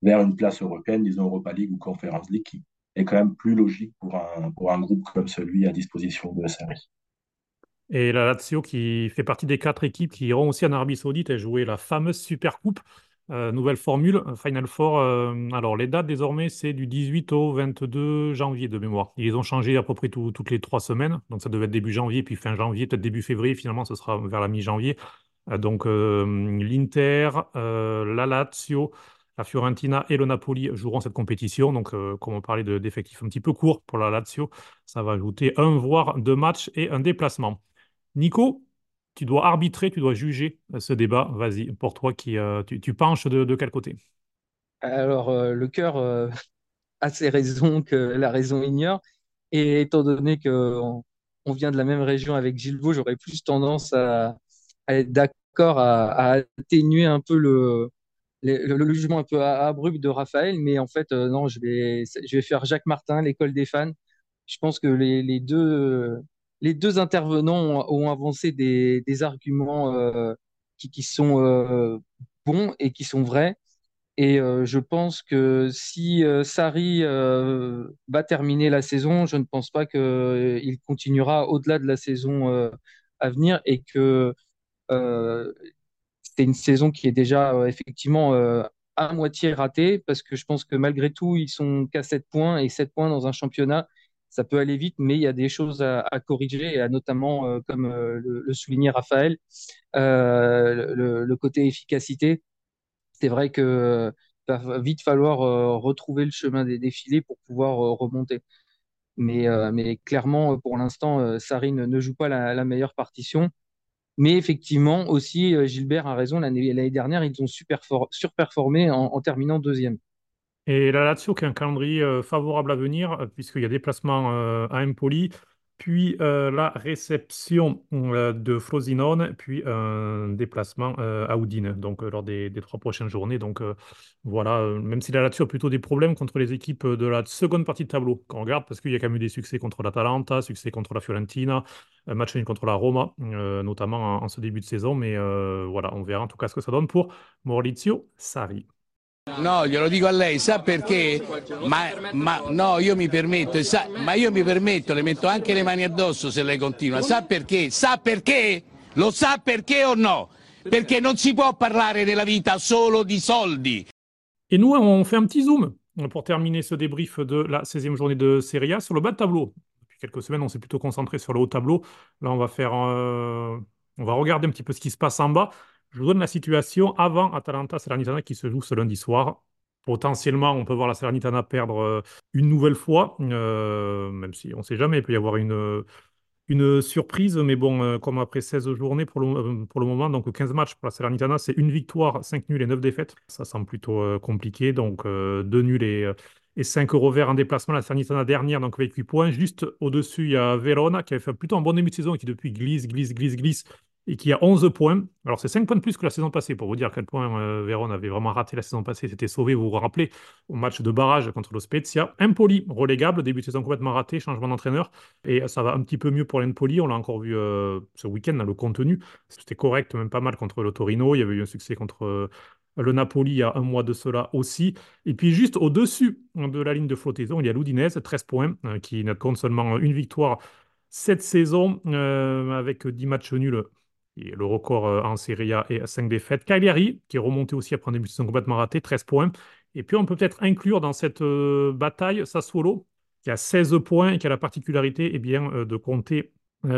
vers une place européenne, disons Europa League ou Conference League, qui est quand même plus logique pour un, pour un groupe comme celui à disposition de la. Et la Lazio qui fait partie des quatre équipes qui iront aussi en Arabie Saoudite et jouer la fameuse Super Coupe euh, nouvelle formule, euh, Final Four. Euh, alors, les dates désormais, c'est du 18 au 22 janvier de mémoire. Ils ont changé à peu près toutes les trois semaines. Donc, ça devait être début janvier, puis fin janvier, peut-être début février. Finalement, ce sera vers la mi-janvier. donc, l'Inter, la Lazio, la Fiorentina et le Napoli joueront cette compétition. Donc, comme on parlait d'effectifs un petit peu courts pour la Lazio, ça va ajouter un, voire deux matchs et un déplacement. Nico, tu dois arbitrer, tu dois juger euh, ce débat. Vas-y, pour toi, qui, euh, tu, penches de, quel côté? Alors, euh, le cœur a ses raisons que la raison ignore. Et étant donné qu'on on vient de la même région avec Gilles j'aurais plus tendance à, être d'accord, à, atténuer un peu le, jugement un peu abrupt de Raphaël. Mais en fait, non, je vais, faire Jacques Martin, l'école des fans. Je pense que les deux les deux intervenants ont, avancé des, arguments euh, qui, sont euh, bons et qui sont vrais. Et euh, je pense que si Sarri va terminer la saison, je ne pense pas qu'il continuera au-delà de la saison à venir et que c'est une saison qui est déjà effectivement à moitié ratée parce que je pense que malgré tout, ils sont qu'à 7 points et 7 points dans un championnat ça peut aller vite, mais il y a des choses à, corriger, et à notamment, euh, comme euh, le, soulignait Raphaël, euh, le, côté efficacité. c'est vrai que va vite falloir retrouver le chemin des défilés pour pouvoir remonter. Mais, clairement, pour l'instant, Sarri ne, joue pas la, meilleure partition. Mais effectivement, aussi, Gilbert a raison, l'année dernière, ils ont surperformé en, terminant deuxième. Et la Lazio qui a un calendrier favorable à venir, puisqu'il y a des placements à Empoli, puis euh, la réception euh, de Frosinone, puis un déplacement euh, à Udine, donc lors des, trois prochaines journées. Donc voilà, même si la Lazio a plutôt des problèmes contre les équipes de la seconde partie de tableau, qu'on regarde, parce qu'il y a quand même eu des succès contre l'Atalanta, succès contre la Fiorentina, un match contre la Roma, notamment en, ce début de saison. Mais voilà, on verra en tout cas ce que ça donne pour Maurizio Sarri. No, glielo dico a lei, sa perché? Ma, ma, no, io mi permetto, sa, ma io mi permetto, le metto anche le mani addosso se lei continua. Sa perché? Sa perché? Lo sa perché o no? Perché non si può parlare della vita solo di soldi. Et nous, on fait un petit zoom pour terminer ce débrief de la 16e journée de Serie A sur le bas de tableau. Depuis quelques semaines, on s'est plutôt concentré sur le haut tableau. Là, on va faire, euh, on va regarder un petit peu ce qui se passe en bas. Je vous donne la situation avant Atalanta-Salernitana qui se joue ce lundi soir. Potentiellement, on peut voir la Salernitana perdre euh, une nouvelle fois, euh, même si on ne sait jamais, il peut y avoir une, une surprise. Mais bon, euh, comme après 16 journées pour le, moment, donc 15 matchs pour la Salernitana, c'est une victoire, 5 nuls et 9 défaites. Ça semble plutôt compliqué. Donc 2 nuls et, et 5 euros verts en déplacement. La Salernitana dernière, donc avec 8 points. Juste au-dessus, il y a Verona qui avait fait plutôt un bon début de saison et qui depuis glisse, glisse, glisse, glisse et qui a 11 points. Alors, c'est 5 points de plus que la saison passée, pour vous dire à quel point euh, Véron avait vraiment raté la saison passée, s'était sauvé, vous vous rappelez, au match de barrage contre le Spezia. Impoli, relégable, début de saison complètement raté, changement d'entraîneur, et ça va un petit peu mieux pour l'Empoli, on l'a encore vu euh, ce week-end dans le contenu. C'était correct, même pas mal contre le Torino, il y avait eu un succès contre... Euh, le Napoli il y a un mois de cela aussi. Et puis juste au-dessus de la ligne de flottaison, il y a l'Udinese, 13 points, qui ne compte seulement une victoire cette saison, avec 10 matchs nuls le record euh, en Serie A est à 5 défaites. Cagliari, qui est remonté aussi après un début complètement raté, 13 points. Et puis on peut peut-être inclure dans cette euh, bataille Sassuolo, qui a 16 points et qui a la particularité eh euh, de compter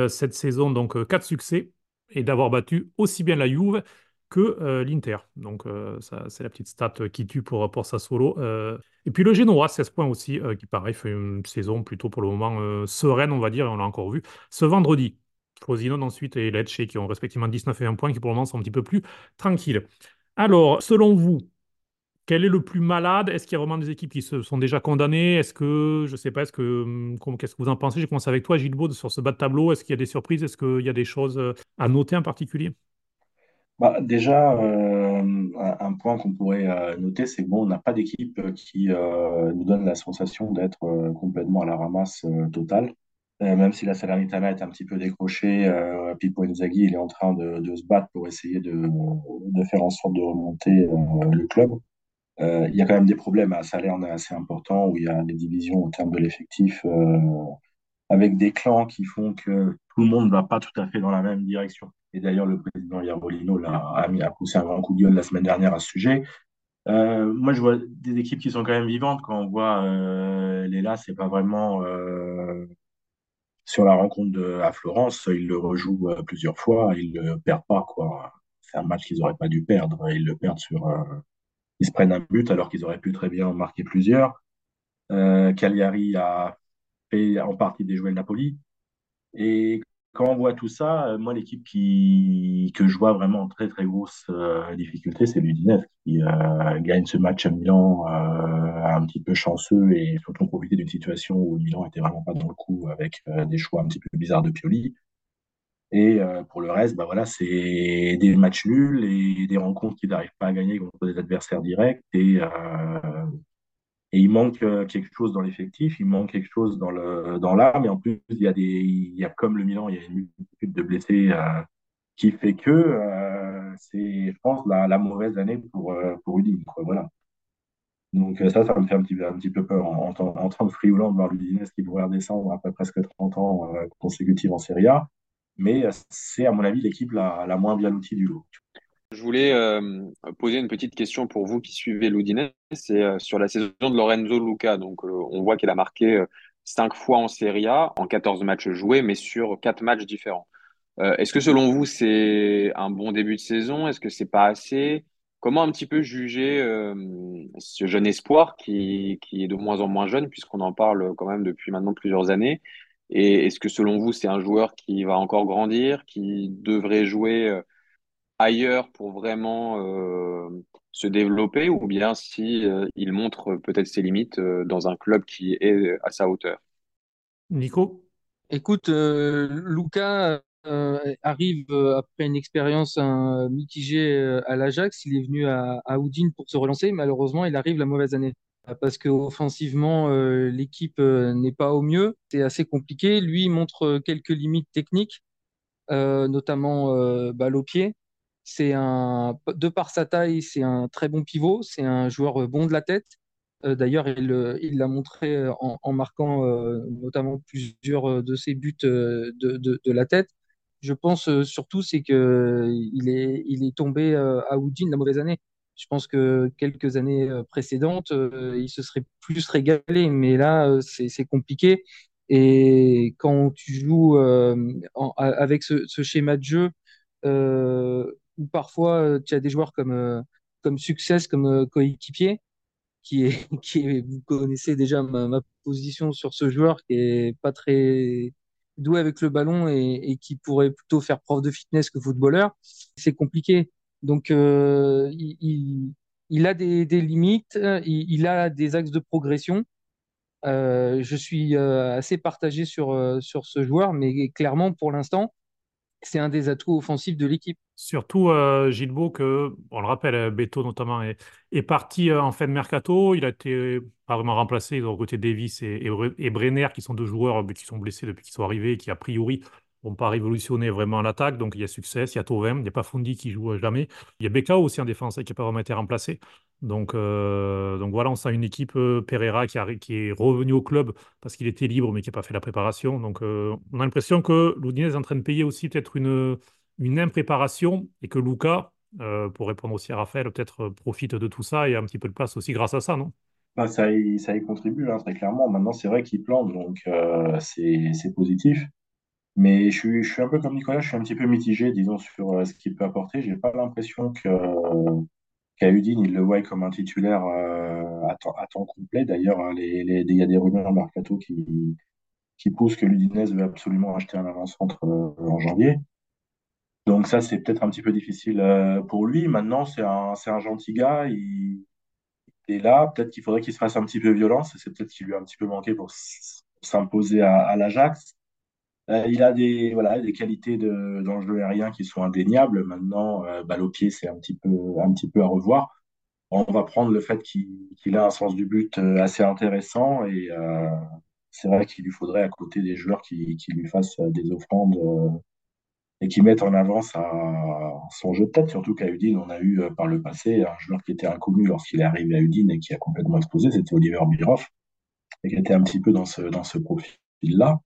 cette saison donc 4 succès et d'avoir battu aussi bien la Juve que l'Inter. Donc c'est la petite stat qui tue pour, pour Sassuolo. et puis le Genoa, 16 points aussi, qui pareil fait une saison plutôt pour le moment sereine, on va dire, et on l'a encore vu. Ce vendredi, Frosinone ensuite et Lecce qui ont respectivement 19 et 1 point qui pour le moment sont un petit peu plus tranquilles. Alors, selon vous, quel est le plus malade? Est-ce qu'il y a vraiment des équipes qui se sont déjà condamnées? Est-ce que, je ne sais pas, est-ce que, hum, qu'est-ce que vous en pensez? J'ai commencé avec toi, Gilles Baud, sur ce bas de tableau. Est-ce qu'il y a des surprises? Est-ce qu'il y a des choses euh, à noter en particulier? Bah, déjà, euh, un point qu'on pourrait euh, noter, c'est bon, on n'a pas d'équipe qui nous donne la sensation d'être complètement à la ramasse totale. Euh, même si la Salernitana est un petit peu décrochée, euh, Pippo Inzaghi est en train de, se battre pour essayer de, faire en sorte de remonter euh, le club. Euh, il y a quand même des problèmes à Salerne assez importants où il y a des divisions en termes de l'effectif avec des clans qui font que tout le monde ne va pas tout à fait dans la même direction. Et d'ailleurs, le président Yarolino a, mis, a poussé un grand coup de gueule la semaine dernière à ce sujet. Moi, je vois des équipes qui sont quand même vivantes. Quand on voit euh, Léla, c'est pas vraiment sur la rencontre à Florence, ils le rejouent euh, plusieurs fois, ils ne le perdent pas. quoi. C'est un match qu'ils n'auraient pas dû perdre. Ils le perdent sur. Euh, ils se prennent un but alors qu'ils auraient pu très bien en marquer plusieurs. Euh, Cagliari a fait en partie déjouer le Napoli. Et quand on voit tout ça, euh, moi, l'équipe qui, que je vois vraiment en très, très grosse euh, difficulté, c'est l'Udinese qui euh, gagne ce match à Milan un petit peu chanceux et surtout profiter d'une situation où Milan était vraiment pas dans le coup avec des choix un petit peu bizarres de Pioli. Et pour le reste, bah voilà, c'est des matchs nuls et des rencontres qui n'arrivent pas à gagner contre des adversaires directs. Et et il manque euh, quelque chose dans l'effectif, il manque quelque chose dans le dans l'âme. Et en plus, il y a des, il y a comme le Milan, il y a une multitude de blessés euh, qui fait que euh, c'est, je pense, la, la, mauvaise année pour pour Udine. Voilà. Donc ça, ça me fait un petit, un petit peu peur en, en, train de frioulant de voir l'Udinese qui pourrait redescendre après presque 30 ans consécutifs en Serie A. Mais c'est, à mon avis, l'équipe la, la moins bien lotie du lot. Je voulais euh, poser une petite question pour vous qui suivez l'Udinese, c'est euh, sur la saison de Lorenzo Luca. Donc, euh, on voit qu'il a marqué cinq fois en Serie A, en 14 matchs joués, mais sur quatre matchs différents. Est-ce que selon vous, c'est un bon début de saison? Est-ce que c'est pas assez? Comment un petit peu juger euh, ce jeune espoir qui, qui est de moins en moins jeune, puisqu'on en parle quand même depuis maintenant plusieurs années? Et est-ce que selon vous, c'est un joueur qui va encore grandir, qui devrait jouer euh, ailleurs pour vraiment euh, se développer, ou bien si il montre peut-être ses limites dans un club qui est à sa hauteur? Nico? Écoute, euh, Luca euh, arrive euh, après une expérience hein, mitigée euh, à l'Ajax. Il est venu à, à Udine pour se relancer. Malheureusement, il arrive la mauvaise année. Parce que offensivement, euh, l'équipe euh, n'est pas au mieux. C'est assez compliqué. Lui il montre quelques limites techniques, euh, notamment euh, balle au pied. C'est un, de par sa taille, c'est un très bon pivot. C'est un joueur bon de la tête. Euh, D'ailleurs, il euh, il l'a montré euh, en, marquant euh, notamment plusieurs euh, de ses buts euh, de, la tête. Je pense euh, surtout c'est que euh, il est, tombé euh, à Udine la mauvaise année. Je pense que quelques années euh, précédentes, euh, il se serait plus régalé, mais là, euh, c'est, compliqué. Et quand tu joues euh, avec ce, schéma de jeu, euh, où parfois euh, tu as des joueurs comme, euh, comme Success, comme euh, coéquipier, qui est, qui vous connaissez déjà ma, position sur ce joueur qui est pas très doué avec le ballon et, qui pourrait plutôt faire preuve de fitness que footballeur, c'est compliqué. Donc, il, a des, limites, il, a des axes de progression. Je suis assez partagé sur, sur ce joueur, mais clairement, pour l'instant, c'est un des atouts offensifs de l'équipe. Surtout euh, Gilbo, que, on le rappelle, euh, Beto notamment est, parti euh, en fin de mercato. Il a été euh, pas vraiment remplacé. Ils ont recruté Davis et, et, Bre- et Brenner, qui sont deux joueurs qui sont blessés depuis qu'ils sont arrivés, et qui a priori pas révolutionner vraiment l'attaque. Donc il y a Success, il y a Thauvin, il n'y a pas Fondi qui joue jamais. Il y a Bekao aussi en défense qui n'a pas vraiment été remplacé. Donc, euh, donc voilà, on sent une équipe euh, Pereira qui, est revenu au club parce qu'il était libre mais qui n'a pas fait la préparation. Donc euh, on a l'impression que l'Udinese est en train de payer aussi peut-être une une impréparation et que Luca, pour répondre aussi à Raphaël, peut-être profite de tout ça et a un petit peu de place aussi grâce à ça, non? Bah, ça y, contribue, hein, très clairement. Maintenant, c'est vrai qu'il plante, donc c'est positif. Mais je suis, un peu comme Nicolas, je suis un petit peu mitigé, disons, sur euh, ce qu'il peut apporter. J'ai pas l'impression que qu'à Udine, il le voit comme un titulaire euh, à temps, complet. D'ailleurs, hein, il y a des rumeurs mercato qui, qui poussent que l'Udinese veut absolument acheter un avant-centre euh, en janvier. Donc ça, c'est peut-être un petit peu difficile euh, pour lui. Maintenant, c'est un, un gentil gars. Il, est là. Peut-être qu'il faudrait qu'il se fasse un petit peu violence. C'est peut-être ce qui lui a un petit peu manqué pour s'imposer à l'Ajax. Euh, il a des, voilà, des qualités de, dans le jeu aérien qui sont indéniables. Maintenant, euh, balle au pied, c'est un petit peu, un petit peu à revoir. On va prendre le fait qu'il a un sens du but euh, assez intéressant et euh, c'est vrai qu'il lui faudrait à côté des joueurs qui, lui fassent des offrandes et qui mettent en avant son jeu de tête. Surtout qu'à Udine, on a eu par le passé un joueur qui était inconnu lorsqu'il est arrivé à Udine et qui a complètement explosé, c'était Oliver Bierhoff et qui était un petit peu dans ce, dans ce profil-là.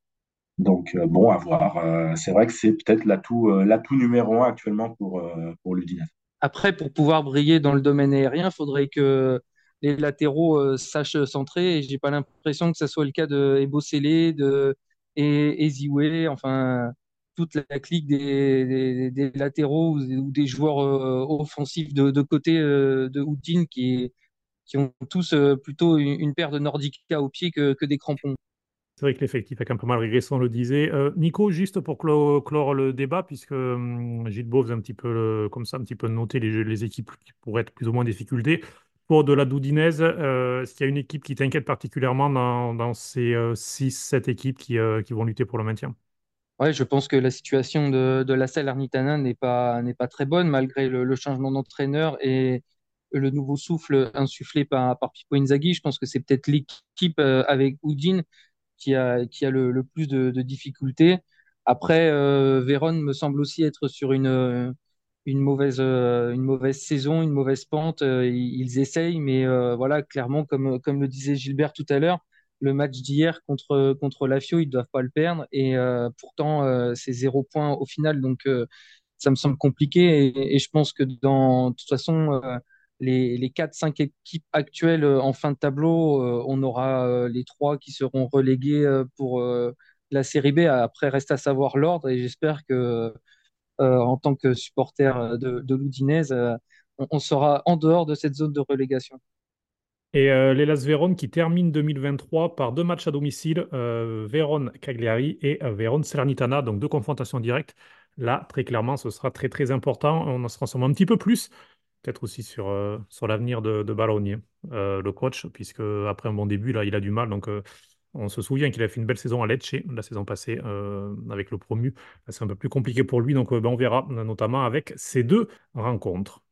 Donc, euh, bon, à voir. Euh, c'est vrai que c'est peut-être l'atout euh, numéro un actuellement pour, pour l'Udinese. Après, pour pouvoir briller dans le domaine aérien, il faudrait que les latéraux sachent centrer. Et j'ai pas l'impression que ce soit le cas de Ebosele, de et enfin toute la clique des, latéraux ou, des joueurs offensifs de, côté de Houdin qui, ont tous plutôt une, paire de Nordica au pied que des crampons. C'est vrai que l'effectif a un peu mal régressé, on le disait. Euh, Nico, juste pour clo- clore le débat, puisque hum, Gilles a un petit peu comme ça, un petit peu noté les, équipes qui pourraient être plus ou moins en difficulté. Pour de la Doudinaise, euh, est-ce qu'il y a une équipe qui t'inquiète particulièrement dans, ces 6-7 équipes qui, euh, qui vont lutter pour le maintien? Ouais, je pense que la situation de, de la Salernitana n'est pas, n'est pas très bonne malgré le, changement d'entraîneur et le nouveau souffle insufflé par, par Pippo Inzaghi. Je pense que c'est peut-être l'équipe euh, avec Udine qui a, qui a le, plus de, difficultés. Après, euh, Vérone me semble aussi être sur une, une mauvaise, euh, une mauvaise saison, une mauvaise pente. Euh, Ils, essayent, mais voilà, clairement, comme, comme le disait Gilbert tout à l'heure, le match d'hier contre, contre Lazio, ils ne doivent pas le perdre. Et pourtant, c'est zéro point au final. Donc, ça me semble compliqué. Et, je pense que dans, de toute façon, les, les 4-5 équipes actuelles euh, en fin de tableau, euh, on aura euh, les trois qui seront relégués pour la série B. Après, reste à savoir l'ordre. Et j'espère que, en tant que supporter de, de on, sera en dehors de cette zone de relégation. Et euh, l'Elas Vérone qui termine 2023 par deux matchs à domicile, euh, Vérone Cagliari et euh, Vérone Salernitana, donc deux confrontations directes. Là, très clairement, ce sera très très important. On en se renseigne un petit peu plus, peut-être aussi sur, euh, sur l'avenir de, de le coach, puisque après un bon début, là, il a du mal. Donc, on se souvient qu'il a fait une belle saison à Lecce la saison passée avec le promu. C'est un peu plus compliqué pour lui, donc ben, on verra, notamment avec ces deux rencontres.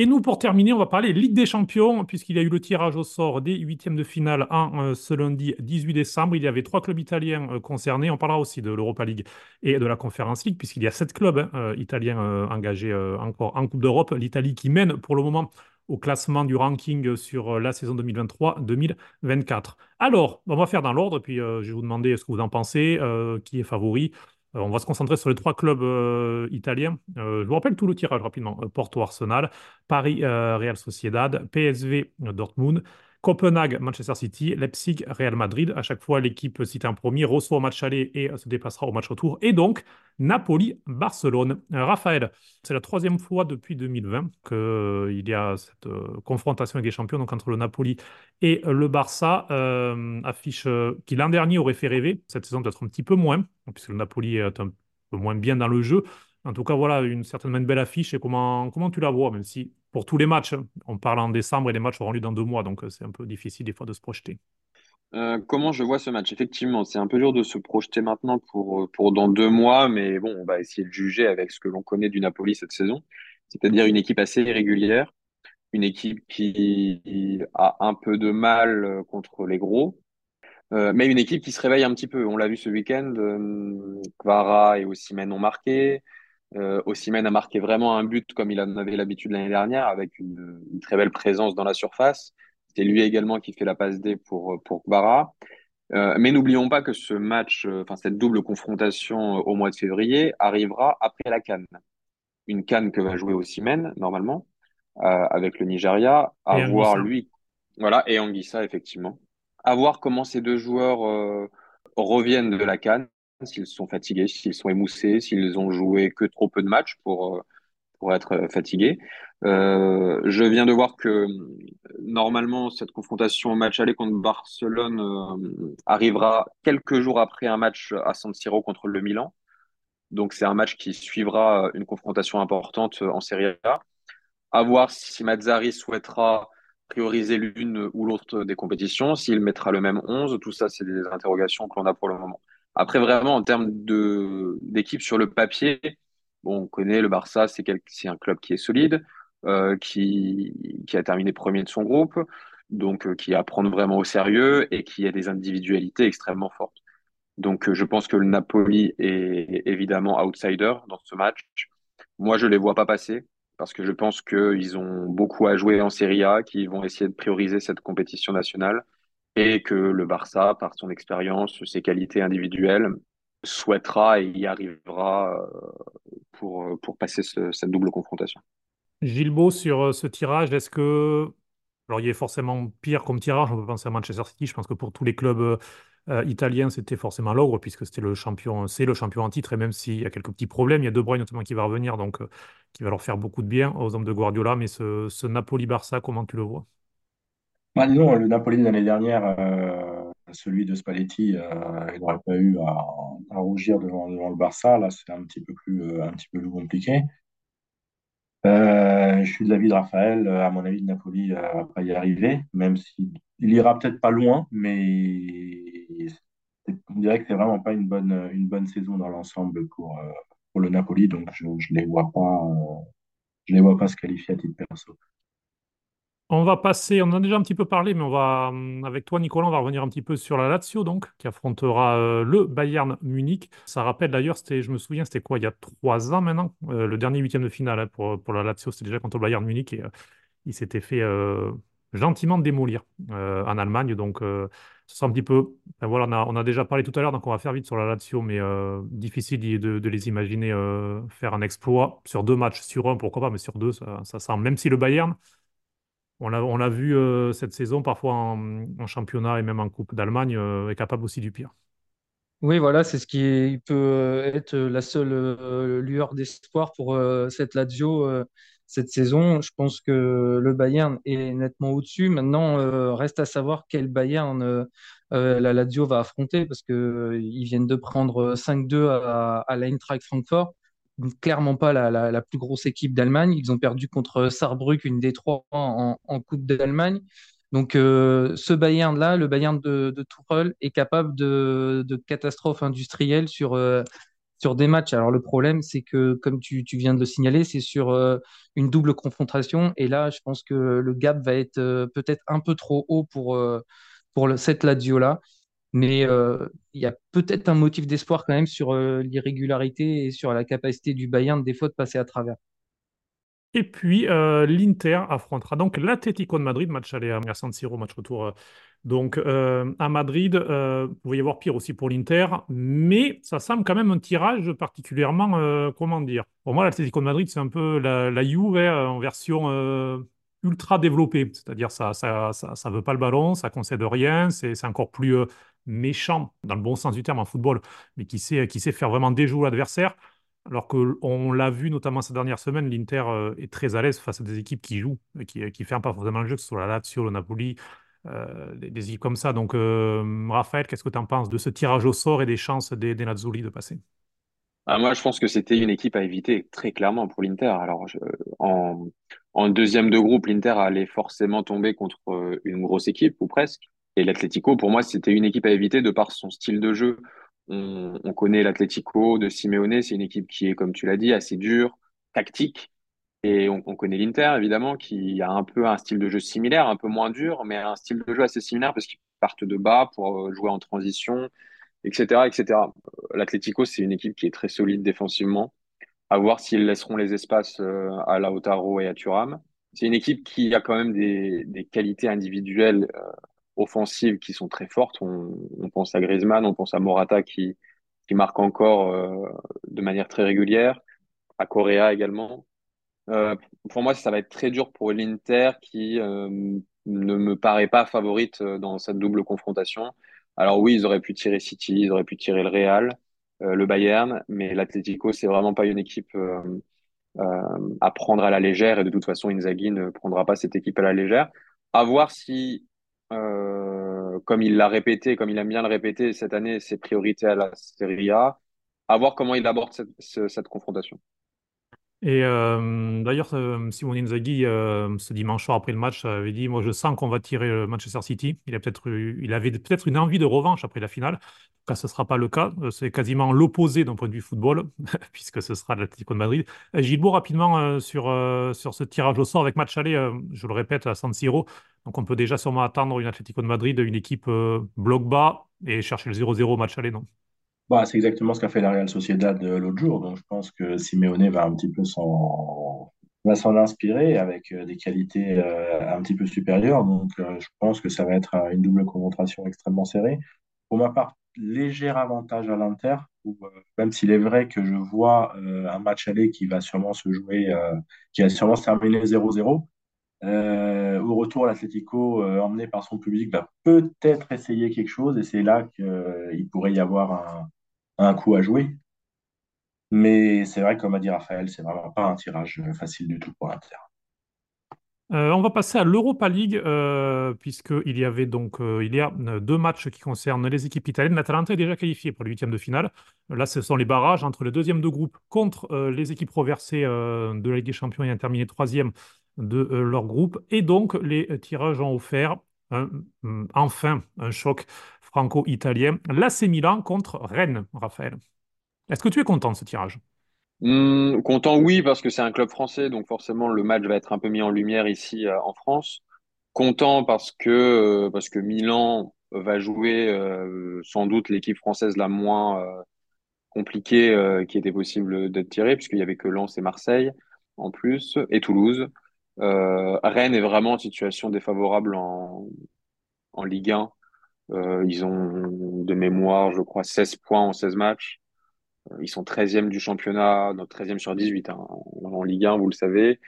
Et nous, pour terminer, on va parler Ligue des Champions, puisqu'il y a eu le tirage au sort des huitièmes de finale en euh, ce lundi 18 décembre. Il y avait trois clubs italiens euh, concernés. On parlera aussi de l'Europa League et de la Conference League, puisqu'il y a sept clubs hein, euh, italiens engagés encore en Coupe d'Europe. L'Italie qui mène pour le moment au classement du ranking sur la saison 2023-2024. Alors, on va faire dans l'ordre, puis je vais vous demander ce que vous en pensez, qui est favori. Euh, on va se concentrer sur les trois clubs euh, italiens. Euh, je vous rappelle tout le tirage rapidement. Porto Arsenal, Paris Real Sociedad, PSV Dortmund, Copenhague, Manchester City, Leipzig, Real Madrid. À chaque fois, l'équipe en premier reçoit au match aller et se déplacera au match retour. Et donc, Napoli, Barcelone. Raphaël, c'est la troisième fois depuis 2020 qu'il y a cette confrontation avec les champions donc entre le Napoli et le Barça. affiche qui l'an dernier aurait fait rêver. Cette saison peut-être un petit peu moins, puisque le Napoli est un peu moins bien dans le jeu. En tout cas, voilà, une certainement belle affiche. Et comment, comment tu la vois, même si pour tous les matchs, on parle en décembre et les matchs auront lieu dans deux mois, donc euh, c'est un peu difficile des fois de se projeter. Euh, comment je vois ce match? Effectivement, c'est un peu dur de se projeter maintenant pour, euh, pour dans deux mois, mais bon, on va essayer de juger avec ce que l'on connaît du Napoli cette saison, c'est-à-dire une équipe assez irrégulière, une équipe qui a un peu de mal contre les gros, mais une équipe qui se réveille un petit peu. On l'a vu ce week-end, Kvara et Osimhen ont marqué, euh, a marqué vraiment un but comme il en avait l'habitude l'année dernière, avec une, très belle présence dans la surface. C'est lui également qui fait la passe D pour, pour Kbara. Euh, mais n'oublions pas que ce match, euh, enfin cette double confrontation euh, au mois de février arrivera après la Cannes. Une Cannes que va jouer Osimhen, normalement, avec le Nigeria. À voir lui. Voilà, et Anguissa, effectivement. À voir comment ces deux joueurs reviennent de la Cannes s'ils sont fatigués, s'ils sont émoussés, s'ils ont joué que trop peu de matchs pour, euh, pour être euh, fatigués. Euh, je viens de voir que normalement cette confrontation au match aller contre Barcelone arrivera quelques jours après un match à San Siro contre le Milan. Donc c'est un match qui suivra une confrontation importante en Serie A. À voir si Mazzari souhaitera prioriser l'une ou l'autre des compétitions, s'il mettra le même 11, tout ça c'est des interrogations que l'on a pour le moment. Après, vraiment, en termes d'équipe sur le papier, bon, on connaît le Barça, c'est un club qui est solide, euh, qui, qui a terminé premier de son groupe, donc euh, qui à prendre vraiment au sérieux et qui a des individualités extrêmement fortes. Donc, euh, je pense que le Napoli est évidemment outsider dans ce match. Moi, je les vois pas passer parce que je pense qu'ils ont beaucoup à jouer en Serie A, qu'ils vont essayer de prioriser cette compétition nationale et que le Barça, par son expérience, ses qualités individuelles, souhaitera et y arrivera euh, pour, pour passer cette double confrontation. Gilbo, sur euh, ce tirage, est-ce que. Alors, il est forcément pire comme tirage, on peut penser à Manchester City. Je pense que pour tous les clubs euh, italiens, c'était forcément l'ogre, puisque c'était le champion, c'est le champion en titre, et même s'il y a quelques petits problèmes, il y a De Bruyne notamment qui va revenir, donc qui va leur faire beaucoup de bien aux hommes de Guardiola. Mais ce Napoli-Barça, comment tu le vois? Bah, disons, le Napoli de l'année dernière, euh, celui de Spalletti, euh, il n'aurait pas eu à, rougir devant, devant, le Barça. Là, c'est un petit peu plus, euh, un petit peu plus compliqué. je suis de l'avis de Raphaël. À mon avis, le Napoli va pas y arriver, même s'il il ira peut-être pas loin, mais on dirait que c'est vraiment pas une bonne, une bonne saison dans l'ensemble pour, pour le Napoli. Donc, je ne les les vois pas se qualifier à titre perso. On va passer, on en a déjà un petit peu parlé, mais on va, hum, avec toi, Nicolas, on va revenir un petit peu sur la Lazio, donc, qui affrontera euh, le Bayern Munich. Ça rappelle d'ailleurs, je me souviens, c'était quoi, il y a trois ans maintenant, euh, le dernier huitième de finale hein, pour, pour la Lazio, c'était déjà contre le Bayern Munich et euh, il s'était fait gentiment démolir en Allemagne. Donc, ce sera un petit peu, ben voilà, on a, on a, déjà parlé tout à l'heure, donc on va faire vite sur la Lazio, mais difficile de, les imaginer faire un exploit sur deux matchs, sur un, pourquoi pas, mais sur deux, ça, ça semble, même si le Bayern on l'a vu euh, cette saison, parfois en, championnat et même en Coupe d'Allemagne, euh, est capable aussi du pire. Oui, voilà, c'est ce qui peut être la seule euh, lueur d'espoir pour euh, cette Lazio euh, cette saison. Je pense que le Bayern est nettement au-dessus. Maintenant, euh, reste à savoir quel Bayern euh, euh, la Lazio va affronter parce que euh, ils viennent de prendre 5-2 à, à l'Eintracht Francfort. Clairement pas la, la- plus grosse équipe d'Allemagne. Ils ont perdu contre Saarbrück, une des trois en, Coupe d'Allemagne. Donc, euh, ce Bayern-là, le Bayern de, de est capable de, de catastrophes industrielles sur, euh, sur des matchs. Alors, le problème, c'est que, comme tu, tu viens de le signaler, c'est sur euh, une double confrontation. Et là, je pense que le gap va être peut-être un peu trop haut pour, pour cette Lazio-là. Mais euh, il y a peut-être un motif d'espoir quand même sur euh, l'irrégularité et sur la capacité du Bayern, des fois, de passer à travers. Et puis, euh, l'Inter affrontera donc l'Atlético de Madrid, match aller à San Siro, match retour donc à Madrid. Vous pouvez y avoir pire aussi pour l'Inter, mais ça semble quand même un tirage particulièrement, comment dire? Pour moi, l'Atlético de Madrid, c'est un peu la, la Juve hein, en version ultra développée, c'est-à-dire ça, ça, ça, veut pas le ballon, ça concède rien, c'est encore plus méchant dans le bon sens du terme en football, mais qui sait, qui sait faire vraiment déjouer l'adversaire. Alors qu'on l'a vu notamment ces dernières semaines, l'Inter euh, est très à l'aise face à des équipes qui jouent, et qui ne ferment pas forcément le jeu, que ce soit la Lazio, le Napoli, euh, des, équipes comme ça. Donc, euh, Raphaël, qu'est-ce que tu en penses de ce tirage au sort et des chances des, des Lazzuli de passer? Ah, moi, je pense que c'était une équipe à éviter, très clairement, pour l'Inter. Alors, en, en deuxième de groupe, l'Inter allait forcément tomber contre euh, une grosse équipe, ou presque. Et l'Atlético, pour moi, c'était une équipe à éviter de par son style de jeu. On, on connaît l'Atlético de Simeone, c'est une équipe qui est, comme tu l'as dit, assez dure, tactique. Et on, on connaît l'Inter, évidemment, qui a un peu un style de jeu similaire, un peu moins dur, mais un style de jeu assez similaire parce qu'ils partent de bas pour euh, jouer en transition, etc., etc. L'Atlético, c'est une équipe qui est très solide défensivement. À voir s'ils laisseront les espaces euh, à Lautaro et à Thuram. C'est une équipe qui a quand même des, des qualités individuelles euh, offensives qui sont très fortes. On, pense à Griezmann, on pense à Morata qui, marque encore euh, de manière très régulière, à Correa également. Euh, pour moi, ça va être très dur pour l'Inter qui euh, ne me paraît pas favorite dans cette double confrontation. Alors oui, ils auraient pu tirer City, ils auraient pu tirer le Real, le Bayern, mais l'Atlético, c'est vraiment pas une équipe à prendre à la légère et de toute façon, Inzaghi ne prendra pas cette équipe à la légère. À voir si, euh, comme il l'a répété, comme il aime bien le répéter cette année, ses priorités à la Serie A, à voir comment il aborde cette, ce- cette confrontation. Et euh, d'ailleurs, Simone Inzaghi, euh, ce dimanche soir après le match, avait dit, moi je sens qu'on va tirer Manchester City. Il a peut-être eu- il avait peut-être une envie de revanche après la finale. Cas, ce ne sera pas le cas. Euh, C'est quasiment l'opposé d'un point de vue football, puisque ce sera l'Atlético de Madrid. Gilles rapidement sur, sur ce tirage au sort avec match aller, je le répète, à San Siro. Donc on peut déjà sûrement attendre une Atlético de Madrid, une équipe bloc bas et chercher le 0-0 match aller, non? Bah, c'est exactement ce qu'a fait la Real Sociedad euh, l'autre jour. Donc, je pense que Simeone va un petit peu s'en va s'en inspirer avec euh, des qualités euh, un petit peu supérieures. Donc, je pense que ça va être une double confrontation extrêmement serrée. Pour ma part, léger avantage à l'Inter, même s'il est vrai que je vois un match aller qui va sûrement se jouer, qui va sûrement se terminer 0-0. Euh, au retour, l'Atlético, emmené par son public, va peut-être essayer quelque chose et c'est là qu'il pourrait y avoir un un coup à jouer. Mais c'est vrai, comme a dit Raphaël, c'est vraiment pas un tirage facile du tout pour l'Inter. Euh, on va passer à l'Europa League, euh, puisqu'il y avait donc euh, il y a euh, deux matchs qui concernent les équipes italiennes. L'Atalanta est déjà qualifiée pour les huitièmes de finale. Là, ce sont les barrages entre le deuxième de groupe contre euh, les équipes reversées euh, de la Ligue des Champions ayant terminé troisième de euh, leur groupe. Et donc, les euh, tirages ont offert enfin un choc franco-italien. L'AC Milan contre Rennes, Raphaël. Est-ce que tu es content de ce tirage? Hum, content, oui, parce que c'est un club français, donc forcément le match va être un peu mis en lumière ici euh, en France. Content parce que euh, parce que Milan va jouer euh, sans doute l'équipe française la moins compliquée qui était possible d'être tirée, puisqu'il y avait que Lens et Marseille en plus, et Toulouse. Rennes est vraiment en situation défavorable en, en Ligue 1. Euh, ils ont de mémoire, je crois, 16 points en 16 matchs. Ils sont treizième du championnat, donc 13e sur 18 hein, en Ligue 1, vous le savez.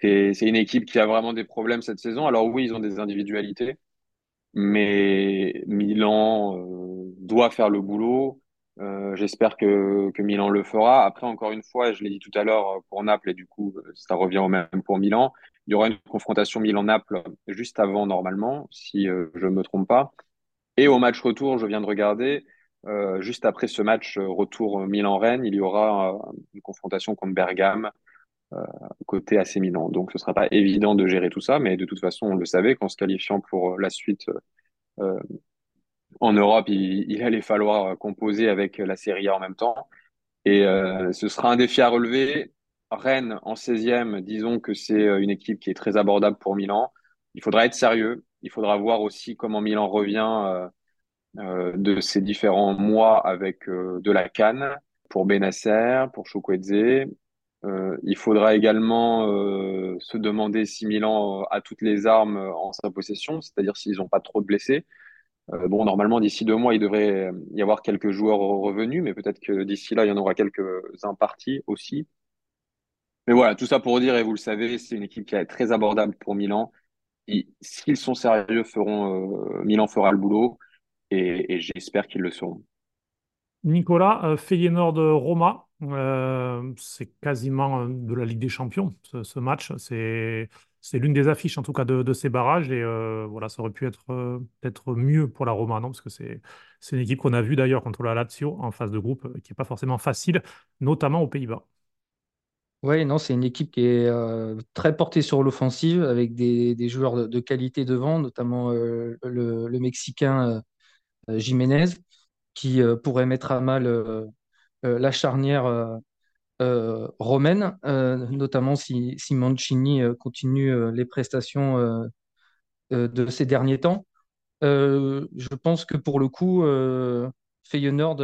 C'est, une équipe qui a vraiment des problèmes cette saison. Alors oui, ils ont des individualités, mais Milan euh, doit faire le boulot. Euh, j'espère que, que Milan le fera. Après, encore une fois, je l'ai dit tout à l'heure pour Naples, et du coup, ça revient au même pour Milan. Il y aura une confrontation Milan-Naples juste avant, normalement, si je ne me trompe pas. Et au match retour, je viens de regarder, euh, juste après ce match retour Milan-Rennes, il y aura une confrontation contre Bergame, euh, côté AC Milan. Donc, ce ne sera pas évident de gérer tout ça, mais de toute façon, on le savait qu'en se qualifiant pour la suite euh, en Europe, il, allait falloir composer avec la Serie A en même temps. Et euh, ce sera un défi à relever. Rennes en 16e, disons que c'est une équipe qui est très abordable pour Milan. Il faudra être sérieux. Il faudra voir aussi comment Milan revient euh, de ces différents mois avec de la canne pour Benasser, pour Chukwueze, euh, il faudra également euh, se demander si Milan a toutes les armes en sa possession, c'est-à-dire s'ils n'ont pas trop de blessés. Euh, bon, normalement, d'ici deux mois, il devrait y avoir quelques joueurs revenus, mais peut-être que d'ici là, il y en aura quelques-uns aussi. Mais voilà, tout ça pour dire, et vous le savez, c'est une équipe qui est très abordable pour Milan. S'ils sont sérieux, feront, Milan fera le boulot, et, j'espère qu'ils le seront. Nicolas, Feyenoord-Roma, euh, c'est quasiment euh, de la Ligue des Champions, ce, match. C'est, l'une des affiches, en tout cas, de, ces barrages. Et euh, voilà, ça aurait pu être peut-être mieux pour la Roma, non? Parce que c'est une équipe qu'on a vue d'ailleurs contre la Lazio en phase de groupe, qui n'est pas forcément facile, notamment aux Pays-Bas. Oui, non, c'est une équipe qui est très portée sur l'offensive, avec des, joueurs de, qualité devant, notamment le, le, Mexicain Jiménez, qui pourrait mettre à mal euh, la charnière euh, euh, romaine, notamment si, si Mancini continue les prestations de ces derniers temps. je pense que pour le coup, Feyenoord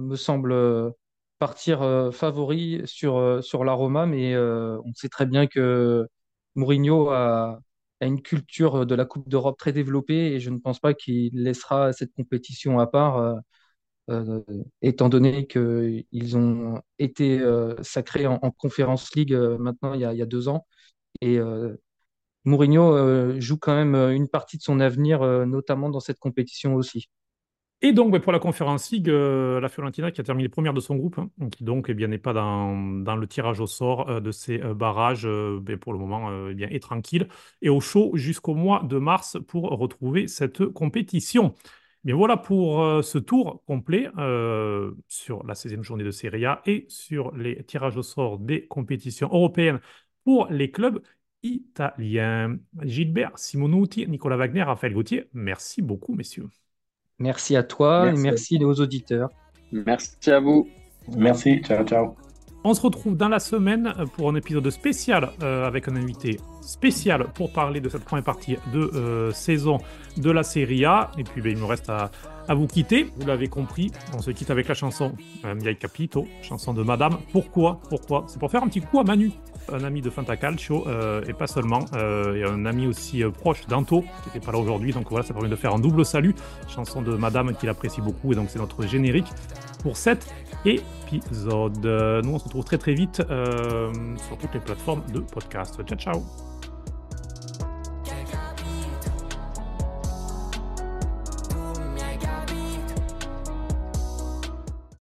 me semble partir favori sur, sur la Roma, mais on sait très bien que Mourinho a, a, une culture de la Coupe d'Europe très développée et je ne pense pas qu'il laissera cette compétition à part. Euh, étant donné qu'ils ont été euh, sacrés en, en, Conference League euh, maintenant il y, a, deux ans. Et Mourinho joue quand même une partie de son avenir, notamment dans cette compétition aussi. Et donc, pour la Conference League, la Fiorentina qui a terminé première de son groupe, hein, qui donc eh bien, n'est pas dans, le tirage au sort de ces barrages, ben, pour le moment, eh bien, est tranquille et au chaud jusqu'au mois de mars pour retrouver cette compétition. Bien voilà pour euh, ce tour complet euh, sur la 16e journée de Serie A et sur les tirages au sort des compétitions européennes pour les clubs italiens. Gilbert Simonuti, Nicolas Wagner, Raphaël Gauthier, merci beaucoup, messieurs. Merci à toi et merci aux auditeurs. Merci à vous. Merci, ciao, ciao. On se retrouve dans la semaine pour un épisode spécial euh, avec un invité spécial pour parler de cette première partie de euh, saison de la Serie A. Et puis ben, il me reste à, vous quitter. Vous l'avez compris, on se quitte avec la chanson euh, Miai Capito, chanson de Madame. Pourquoi? Pourquoi? C'est pour faire un petit coup à Manu, un ami de Fantacalcio, euh, et pas seulement, euh, et un ami aussi proche d'Anto, qui n'était pas là aujourd'hui. Donc voilà, ça permet de faire un double salut. Chanson de Madame qu'il apprécie beaucoup, et donc c'est notre générique pour cet épisode. Nous, on se retrouve très très vite sur toutes les plateformes de podcast. Ciao, ciao